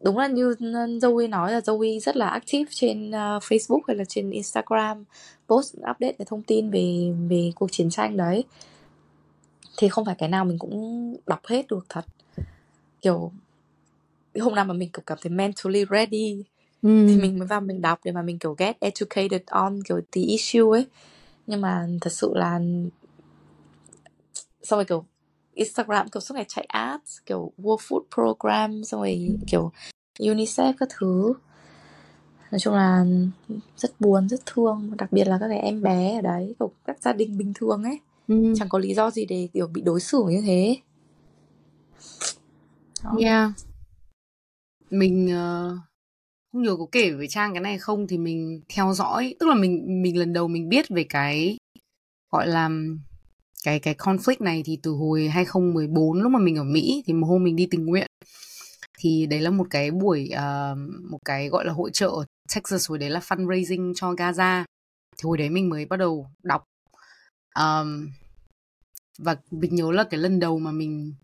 đúng là như Zoe nói là Zoe rất là active trên uh, Facebook hay là trên Instagram post update cái thông tin về về cuộc chiến tranh đấy. Thì không phải cái nào mình cũng đọc hết được thật. Kiểu hôm nào mà mình kiểu cảm thấy mentally ready ừ. thì mình mới vào mình đọc để mà mình kiểu get educated on kiểu the issue ấy. Nhưng mà thật sự là xong rồi kiểu Instagram kiểu suốt ngày chạy ads kiểu World Food Program xong rồi kiểu UNICEF các thứ. Nói chung là rất buồn rất thương. Đặc biệt là các cái em bé ở đấy kiểu các gia đình bình thường ấy. Ừ. chẳng có lý do gì để kiểu bị đối xử như thế. Đó. yeah. Mình uh, không nhớ có kể với trang cái này không thì mình theo dõi. Tức là mình mình lần đầu mình biết về cái gọi là cái cái conflict này thì từ hồi 2014 lúc mà mình ở Mỹ thì một hôm mình đi tình nguyện thì đấy là một cái buổi uh, một cái gọi là hội trợ ở Texas hồi đấy là fundraising cho Gaza. Thì hồi đấy mình mới bắt đầu đọc. Um, và mình nhớ là cái lần đầu mà mình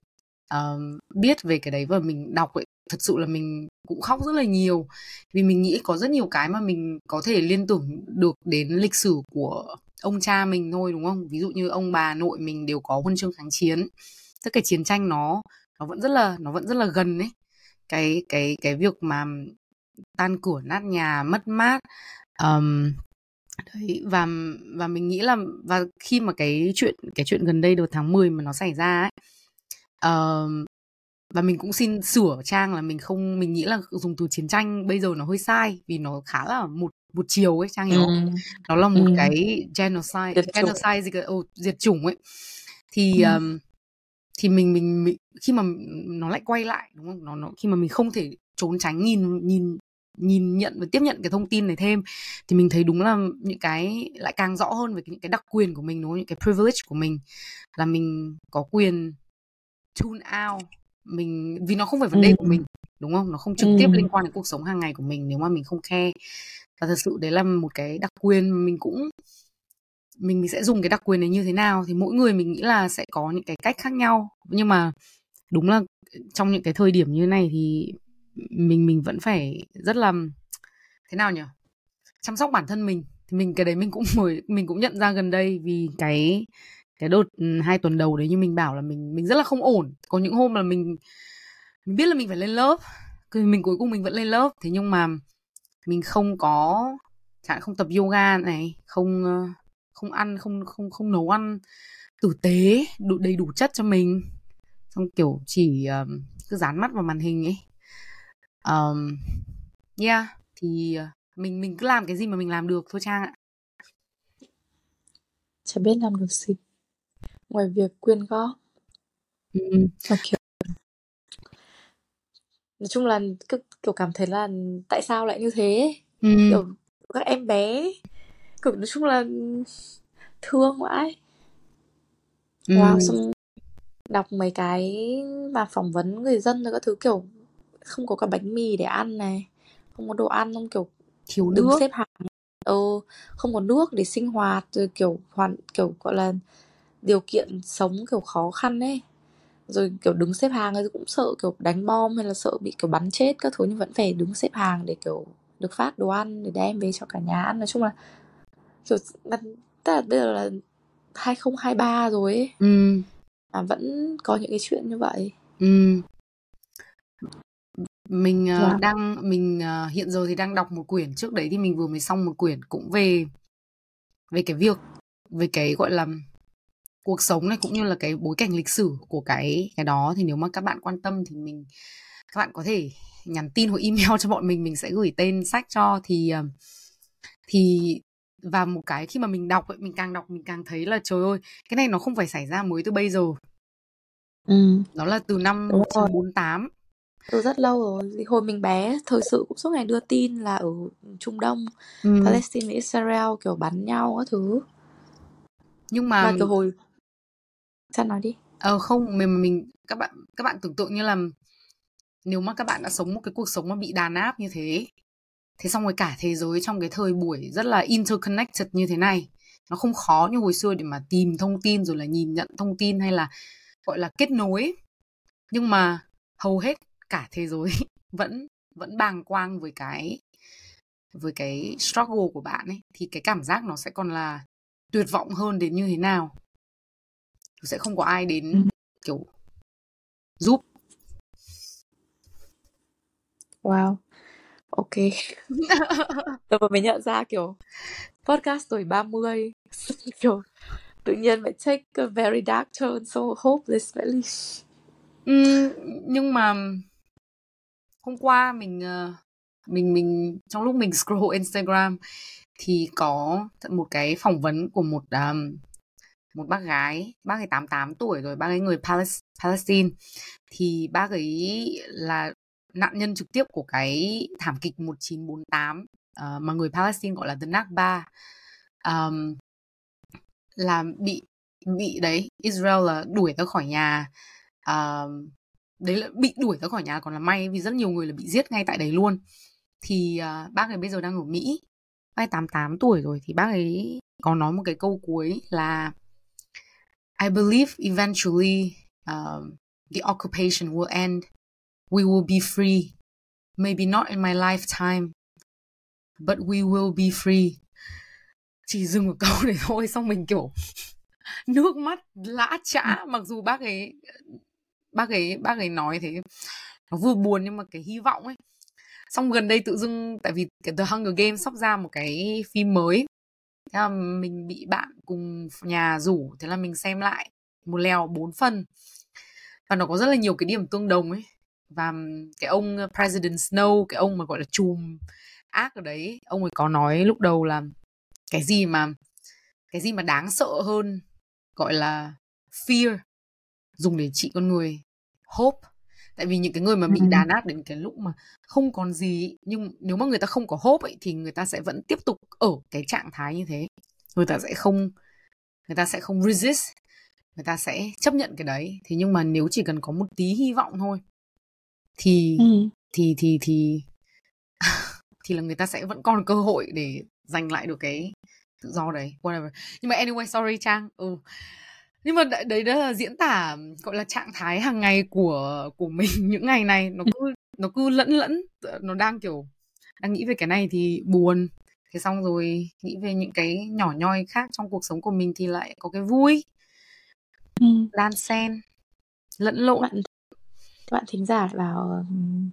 um, biết về cái đấy và mình đọc ấy thật sự là mình cũng khóc rất là nhiều. Vì mình nghĩ có rất nhiều cái mà mình có thể liên tưởng được đến lịch sử của ông cha mình thôi đúng không? Ví dụ như ông bà nội mình đều có huân chương kháng chiến. Tất cả chiến tranh nó nó vẫn rất là nó vẫn rất là gần ấy cái cái cái việc mà tan cửa nát nhà mất mát um, đấy và và mình nghĩ là và khi mà cái chuyện cái chuyện gần đây được tháng 10 mà nó xảy ra ấy uh, và mình cũng xin sửa trang là mình không mình nghĩ là dùng từ chiến tranh bây giờ nó hơi sai vì nó khá là một một chiều ấy trang hiểu không? Ừ. Nó là một ừ. cái genocide diệt genocide gì cả oh, diệt chủng ấy. Thì ừ. um, thì mình, mình mình khi mà nó lại quay lại đúng không? Nó nó khi mà mình không thể trốn tránh nhìn nhìn nhìn nhận và tiếp nhận cái thông tin này thêm thì mình thấy đúng là những cái lại càng rõ hơn về những cái đặc quyền của mình đúng không? những cái privilege của mình là mình có quyền tune out mình vì nó không phải vấn đề ừ. của mình đúng không nó không trực tiếp liên quan đến cuộc sống hàng ngày của mình nếu mà mình không khe và thật sự đấy là một cái đặc quyền mình cũng mình mình sẽ dùng cái đặc quyền này như thế nào thì mỗi người mình nghĩ là sẽ có những cái cách khác nhau. Nhưng mà đúng là trong những cái thời điểm như này thì mình mình vẫn phải rất là thế nào nhỉ? Chăm sóc bản thân mình. Thì mình, cái đấy mình cũng mới mình cũng nhận ra gần đây vì cái cái đợt ừ, hai tuần đầu đấy như mình bảo là mình mình rất là không ổn. Có những hôm là mình mình biết là mình phải lên lớp mình cuối cùng mình vẫn lên lớp. Thế nhưng mà mình không có chẳng không tập yoga này, không không ăn không không không nấu ăn tử tế đủ đầy đủ chất cho mình. Xong kiểu chỉ um, cứ dán mắt vào màn hình ấy. Um, yeah thì uh, mình mình cứ làm cái gì mà mình làm được thôi trang ạ. Chả biết làm được gì. Ngoài việc quyên góp. Ừ. kiểu nói chung là cứ kiểu cảm thấy là tại sao lại như thế Ừ. kiểu các em bé kiểu nói chung là thương vãi. Ừ. wow xong đọc mấy cái mà phỏng vấn người dân rồi các thứ kiểu không có cả bánh mì để ăn này không có đồ ăn không kiểu thiếu đứng nước. xếp hàng. Ờ không có nước để sinh hoạt rồi kiểu hoàn kiểu gọi là điều kiện sống kiểu khó khăn ấy. Rồi kiểu đứng xếp hàng ấy cũng sợ kiểu đánh bom hay là sợ bị kiểu bắn chết các thứ nhưng vẫn phải đứng xếp hàng để kiểu được phát đồ ăn để đem về cho cả nhà ăn. Nói chung là kiểu là, tức là bây giờ là 2023 rồi ấy ừ. mà vẫn có những cái chuyện như vậy Ừ. mình uh, Dạ. đang mình uh, hiện giờ thì đang đọc một quyển trước đấy thì mình vừa mới xong một quyển cũng về về cái việc về cái gọi là cuộc sống này cũng như là cái bối cảnh lịch sử của cái cái đó thì nếu mà các bạn quan tâm thì mình các bạn có thể nhắn tin hoặc email cho bọn mình mình sẽ gửi tên sách cho thì uh, thì và một cái khi mà mình đọc ấy, mình càng đọc mình càng thấy là trời ơi cái này nó không phải xảy ra mới từ bây giờ. Ừ. Nó là từ năm Đúng rồi. 1948 từ rất lâu rồi. Hồi mình bé thời sự cũng suốt ngày đưa tin là ở Trung Đông ừ. Palestine và Israel kiểu bắn nhau các thứ. Nhưng mà mà kiểu hồi sao nói đi? Ờ không, mình mình các bạn các bạn tưởng tượng như là nếu mà các bạn đã sống một cái cuộc sống mà bị đàn áp như thế, thế xong rồi cả thế giới trong cái thời buổi rất là interconnected như thế này, nó không khó như hồi xưa để mà tìm thông tin rồi là nhìn nhận thông tin hay là gọi là kết nối. Nhưng mà hầu hết cả thế giới vẫn vẫn bàng quang với cái với cái struggle của bạn ấy. Thì cái cảm giác nó sẽ còn là tuyệt vọng hơn đến như thế nào. Sẽ không có ai đến Ừ. kiểu giúp. Wow ok. Mà mình nhận ra kiểu podcast tuổi 30 kiểu tự nhiên lại take a very dark turn so hopeless really Ừm, nhưng mà hôm qua mình ờ, mình mình trong lúc mình scroll Instagram thì có một cái phỏng vấn của một um, một bác gái bác ấy 88 tuổi rồi bác ấy người Palestine. Thì bác ấy là nạn nhân trực tiếp của cái thảm kịch 1948 uh, ờ, mà người Palestine gọi là the Nakba um, là bị bị đấy Israel là đuổi ra khỏi nhà uh, đấy là bị đuổi ra khỏi nhà còn là may vì rất nhiều người là bị giết ngay tại đấy luôn thì uh, bác ấy bây giờ đang ở Mỹ bác ấy 88 tuổi rồi thì bác ấy có nói một cái câu cuối là I believe eventually uh, the occupation will end. We will be free. Maybe not in my lifetime, but we will be free. Chỉ dừng một câu này thôi, xong mình kiểu nước mắt lã chã. Mặc dù bác ấy, bác ấy, bác ấy nói thế, nó vừa buồn nhưng mà cái hy vọng ấy. Xong gần đây tự dưng, tại vì cái The Hunger Games sắp ra một cái phim mới, thế là mình bị bạn cùng nhà rủ, thế là mình xem lại một lèo bốn phần và nó có rất là nhiều cái điểm tương đồng ấy và cái ông President Snow cái ông mà gọi là chùm ác ở đấy ông ấy có nói lúc đầu là cái gì mà cái gì mà đáng sợ hơn gọi là fear dùng để trị con người hope. Tại vì những cái người mà bị đàn áp đến cái lúc mà không còn gì nhưng nếu mà người ta không có hope ấy, thì người ta sẽ vẫn tiếp tục ở cái trạng thái như thế. Người ta sẽ không người ta sẽ không resist người ta sẽ chấp nhận cái đấy. Thế nhưng mà nếu chỉ cần có một tí hy vọng thôi thì Ừ. thì thì thì thì là người ta sẽ vẫn còn cơ hội để giành lại được cái tự do đấy whatever. Nhưng mà anyway sorry trang. Ừ. Nhưng mà đấy, đó là diễn tả gọi là trạng thái hàng ngày của của mình những ngày này. Nó cứ nó cứ lẫn lẫn nó đang kiểu đang nghĩ về cái này thì buồn. Thế xong rồi nghĩ về những cái nhỏ nhoi khác trong cuộc sống của mình thì lại có cái vui. Ừ. đan xen lẫn lộn. Bạn các bạn thính giả ừm,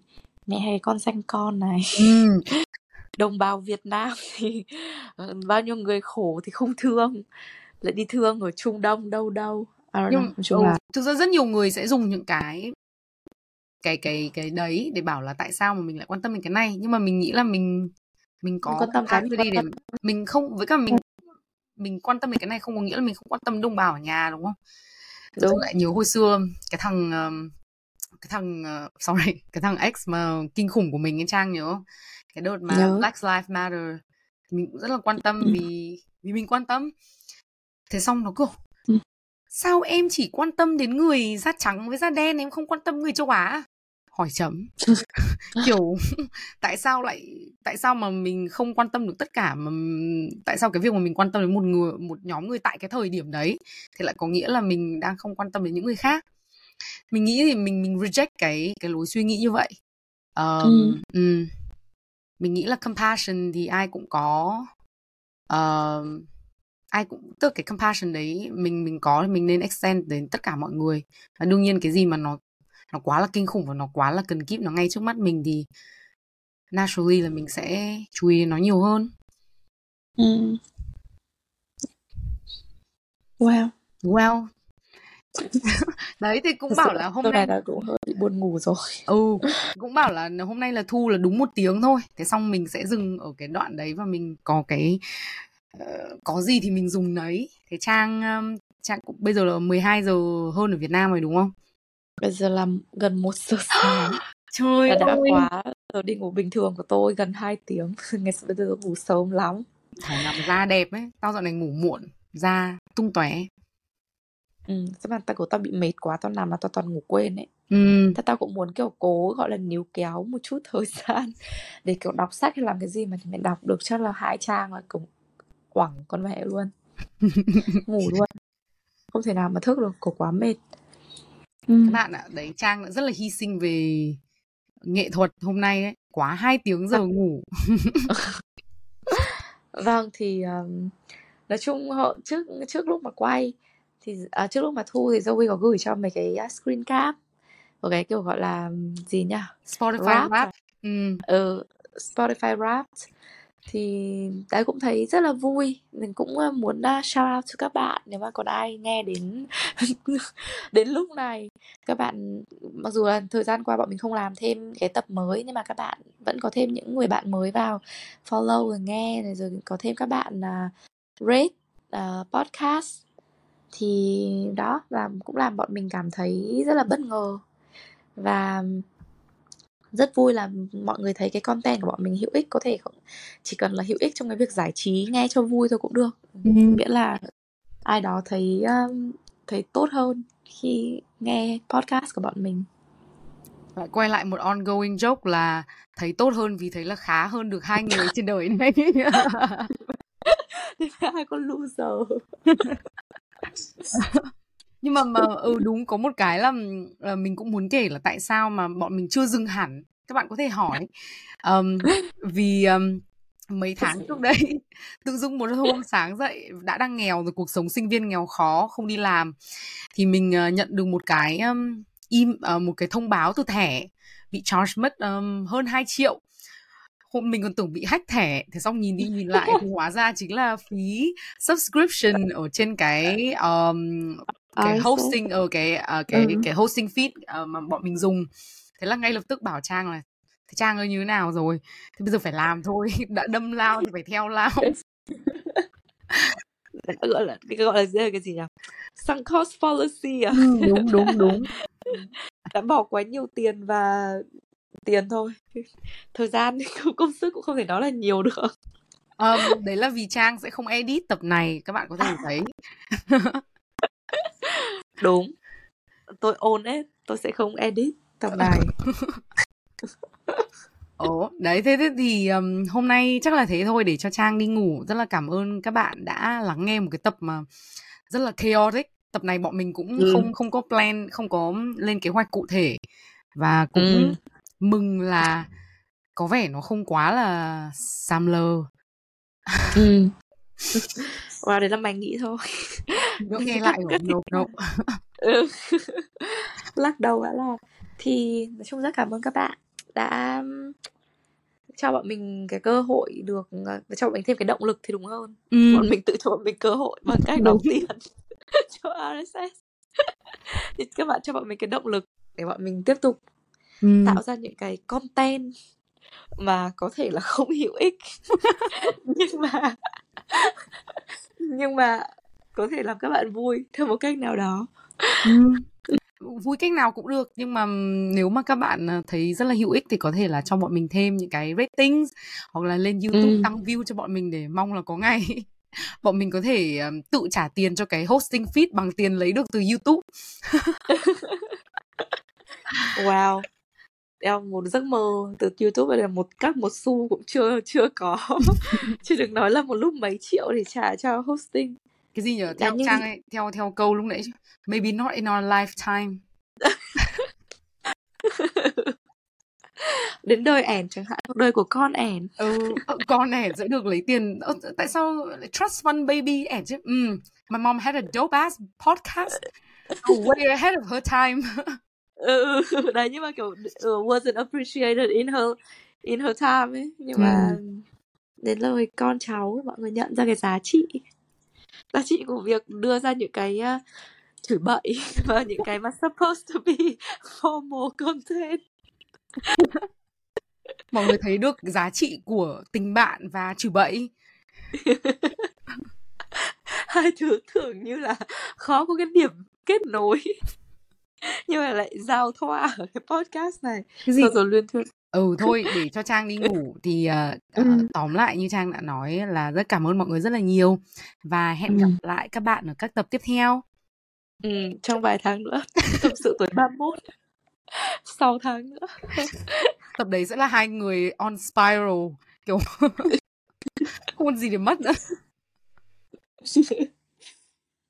mẹ hay con xanh con này. Ừ. đồng bào Việt Nam thì ờ, bao nhiêu người khổ thì không thương. Lại đi thương ở Trung Đông đâu đâu. Know. nhưng Nói chung ừ, là thực ra rất nhiều người sẽ dùng những cái cái cái cái đấy để bảo là tại sao mà mình lại quan tâm đến cái này. Nhưng mà mình nghĩ là mình mình mình có quan tâm cái quan để mình không với cả mình mình quan tâm đến cái này không có nghĩa là mình không quan tâm đồng bào ở nhà đúng không? Đúng. lại nhớ hồi xưa cái thằng cái thằng uh, sorry cái thằng ex mà kinh khủng của mình ấy Trang nhớ không? cái đợt mà nhớ Black Lives Matter thì mình cũng rất là quan tâm ừ. vì vì mình quan tâm thế xong nó cứ Ừ. sao em chỉ quan tâm đến người da trắng với da đen em không quan tâm người châu Á à?" hỏi chấm kiểu tại sao lại tại sao mà mình không quan tâm được tất cả mà tại sao cái việc mà mình quan tâm đến một người một nhóm người tại cái thời điểm đấy thì lại có nghĩa là mình đang không quan tâm đến những người khác mình nghĩ thì mình mình reject cái cái lối suy nghĩ như vậy. Ừ. um, um, mình nghĩ là compassion thì ai cũng có. Uh, ai cũng tức cái compassion đấy mình mình có thì mình nên extend đến tất cả mọi người. Và đương nhiên cái gì mà nó nó quá là kinh khủng và nó quá là cần kíp nó ngay trước mắt mình thì naturally là mình sẽ chú ý nó nhiều hơn. Ừ. Wow. Well đấy thì cũng thật bảo là hôm nay là cũng hơi bị buồn ngủ rồi. Ừ cũng bảo là hôm nay là thu là đúng một tiếng thôi. Thế xong mình sẽ dừng ở cái đoạn đấy và mình có cái ờ, có gì thì mình dùng đấy. Thế trang um, trang cũng bây giờ là 12 giờ hơn ở Việt Nam rồi đúng không? Bây giờ là gần một giờ sáng. Trời đã ơi! quá giờ đi ngủ bình thường của tôi gần 2 tiếng. Ngày bây giờ ngủ sớm lắm. Phải làm da đẹp ấy. Tao dạo này ngủ muộn da tung tóe ừ chắc là tao của tao bị mệt quá tao nằm là tao toàn ngủ quên ấy. Ừ. Thế tao cũng muốn kiểu cố gọi là níu kéo một chút thời gian để kiểu đọc sách hay làm cái gì mà mình đọc được chắc là hai trang là cũng quẳng con mẹ luôn. Ngủ luôn. Không thể nào mà thức được cổ quá mệt. Ừ. các bạn ạ đấy trang đã rất là hy sinh về nghệ thuật hôm nay ấy. Quá hai tiếng giờ ngủ. Vâng thì um, nói chung họ trước trước lúc mà quay thì à, trước lúc mà thu thì Zoe có gửi cho mấy cái screen cap một cái kiểu gọi là gì nhỉ? Spotify Rap rap à? ừ. ừ, Spotify Wrapped. Thì đấy cũng thấy rất là vui. Mình cũng uh, muốn uh, shout out cho các bạn nếu mà còn ai nghe đến đến lúc này. Các bạn mặc dù là thời gian qua bọn mình không làm thêm cái tập mới nhưng mà các bạn vẫn có thêm những người bạn mới vào follow rồi nghe này rồi có thêm các bạn uh, rate uh, podcast thì đó và cũng làm bọn mình cảm thấy rất là bất ngờ. Và rất vui là mọi người thấy cái content của bọn mình hữu ích có thể không chỉ cần là hữu ích trong cái việc giải trí nghe cho vui thôi cũng được. Ừ. miễn là ai đó thấy um, thấy tốt hơn khi nghe podcast của bọn mình. Lại quay lại một ongoing joke là thấy tốt hơn vì thấy là khá hơn được hai người trên đời này. Hai con loser nhưng mà mà ừ đúng có một cái là, là mình cũng muốn kể là tại sao mà bọn mình chưa dừng hẳn. Các bạn có thể hỏi. Um, vì um, mấy tháng trước đây tự dưng một hôm sáng dậy đã đang nghèo rồi cuộc sống sinh viên nghèo khó không đi làm thì mình uh, nhận được một cái um, im uh, một cái thông báo từ thẻ bị charge mất um, hơn 2 triệu hôm mình còn tưởng bị hack thẻ thế xong nhìn đi nhìn lại thì hóa ra chính là phí subscription ở trên cái um, cái hosting ở cái uh, cái ừ. cái hosting feed uh, mà bọn mình dùng. Thế là ngay lập tức bảo trang là thế trang ơi như thế nào rồi? Thì bây giờ phải làm thôi đã đâm lao thì phải theo lao. Gọi là cái gọi là cái gì nhỉ? Sunk cost fallacy à? Ừ, đúng đúng đúng. Đã bỏ quá nhiều tiền và tiền thôi thời gian công sức cũng không thể nói là nhiều được um, đấy là vì trang sẽ không edit tập này các bạn có thể thấy đúng tôi ôn ấy tôi sẽ không edit tập này Ồ, đấy thế, thế thì um, hôm nay chắc là thế thôi để cho Trang đi ngủ. Rất là cảm ơn các bạn đã lắng nghe một cái tập mà rất là chaotic. Tập này bọn mình cũng ừ. không không có plan, không có lên kế hoạch cụ thể và cũng ừ. Mừng là có vẻ nó không quá là sam lơ. Ừ. Wow, đấy là mày nghĩ thôi. Nó nghe lại rồi, no, no. ừ. Lắc đầu đã là thì nói chung rất cảm ơn các bạn đã cho bọn mình cái cơ hội được ờ, cho bọn mình thêm cái động lực thì đúng hơn ừ. bọn mình tự cho bọn mình cơ hội bằng cách đóng tiền cho RSS thì các bạn cho bọn mình cái động lực để bọn mình tiếp tục ừ. tạo ra những cái content mà có thể là không hữu ích nhưng mà nhưng mà có thể làm các bạn vui theo một cách nào đó ừ. vui cách nào cũng được nhưng mà nếu mà các bạn ờ, thấy rất là hữu ích thì có thể là cho bọn mình thêm những cái ratings hoặc là lên YouTube ừ. tăng view cho bọn mình để mong là có ngày bọn mình có thể um, tự trả tiền cho cái hosting feed bằng tiền lấy được từ YouTube. wow. Em một giấc mơ từ YouTube là một các một xu cũng chưa chưa có. chưa được nói là một lúc mấy triệu để trả cho hosting. Cái gì nhỉ? Theo như... trang ấy, theo theo câu lúc nãy maybe not in our lifetime. đến đời ẻn chẳng hạn cuộc đời của con ẻn ừ ờ, con ẻn sẽ được lấy tiền ờ, tại sao trust fund baby ẻn chứ ừ my mom had a dope ass podcast way ahead of her time ừ đấy nhưng mà kiểu uh, wasn't appreciated in her in her time ấy. Nhưng mà ừ. đến lời con cháu mọi người nhận ra cái giá trị. Giá trị của việc đưa ra những cái uh, chửi bậy và những cái mà supposed to be formal content. Mọi người thấy được giá trị của tình bạn và chửi bậy. Hai thứ tưởng như là khó có cái điểm kết nối nhưng mà lại giao thoa ở cái podcast này. Cái gì? Rồi, rồi luyên thuyên. Ừ thôi để cho trang đi ngủ thì uh, ừ. tóm lại như trang đã nói là rất cảm ơn mọi người rất là nhiều. Và hẹn ừ. gặp lại các bạn ở các tập tiếp theo. Ừ, trong vài tháng nữa. Tâm sự tuổi 31 6 tháng nữa. Tập đấy sẽ là hai người on spiral kiểu không còn gì để mất nữa.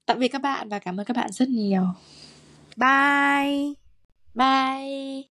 Tạm biệt các bạn và cảm ơn các bạn rất nhiều bye. Bye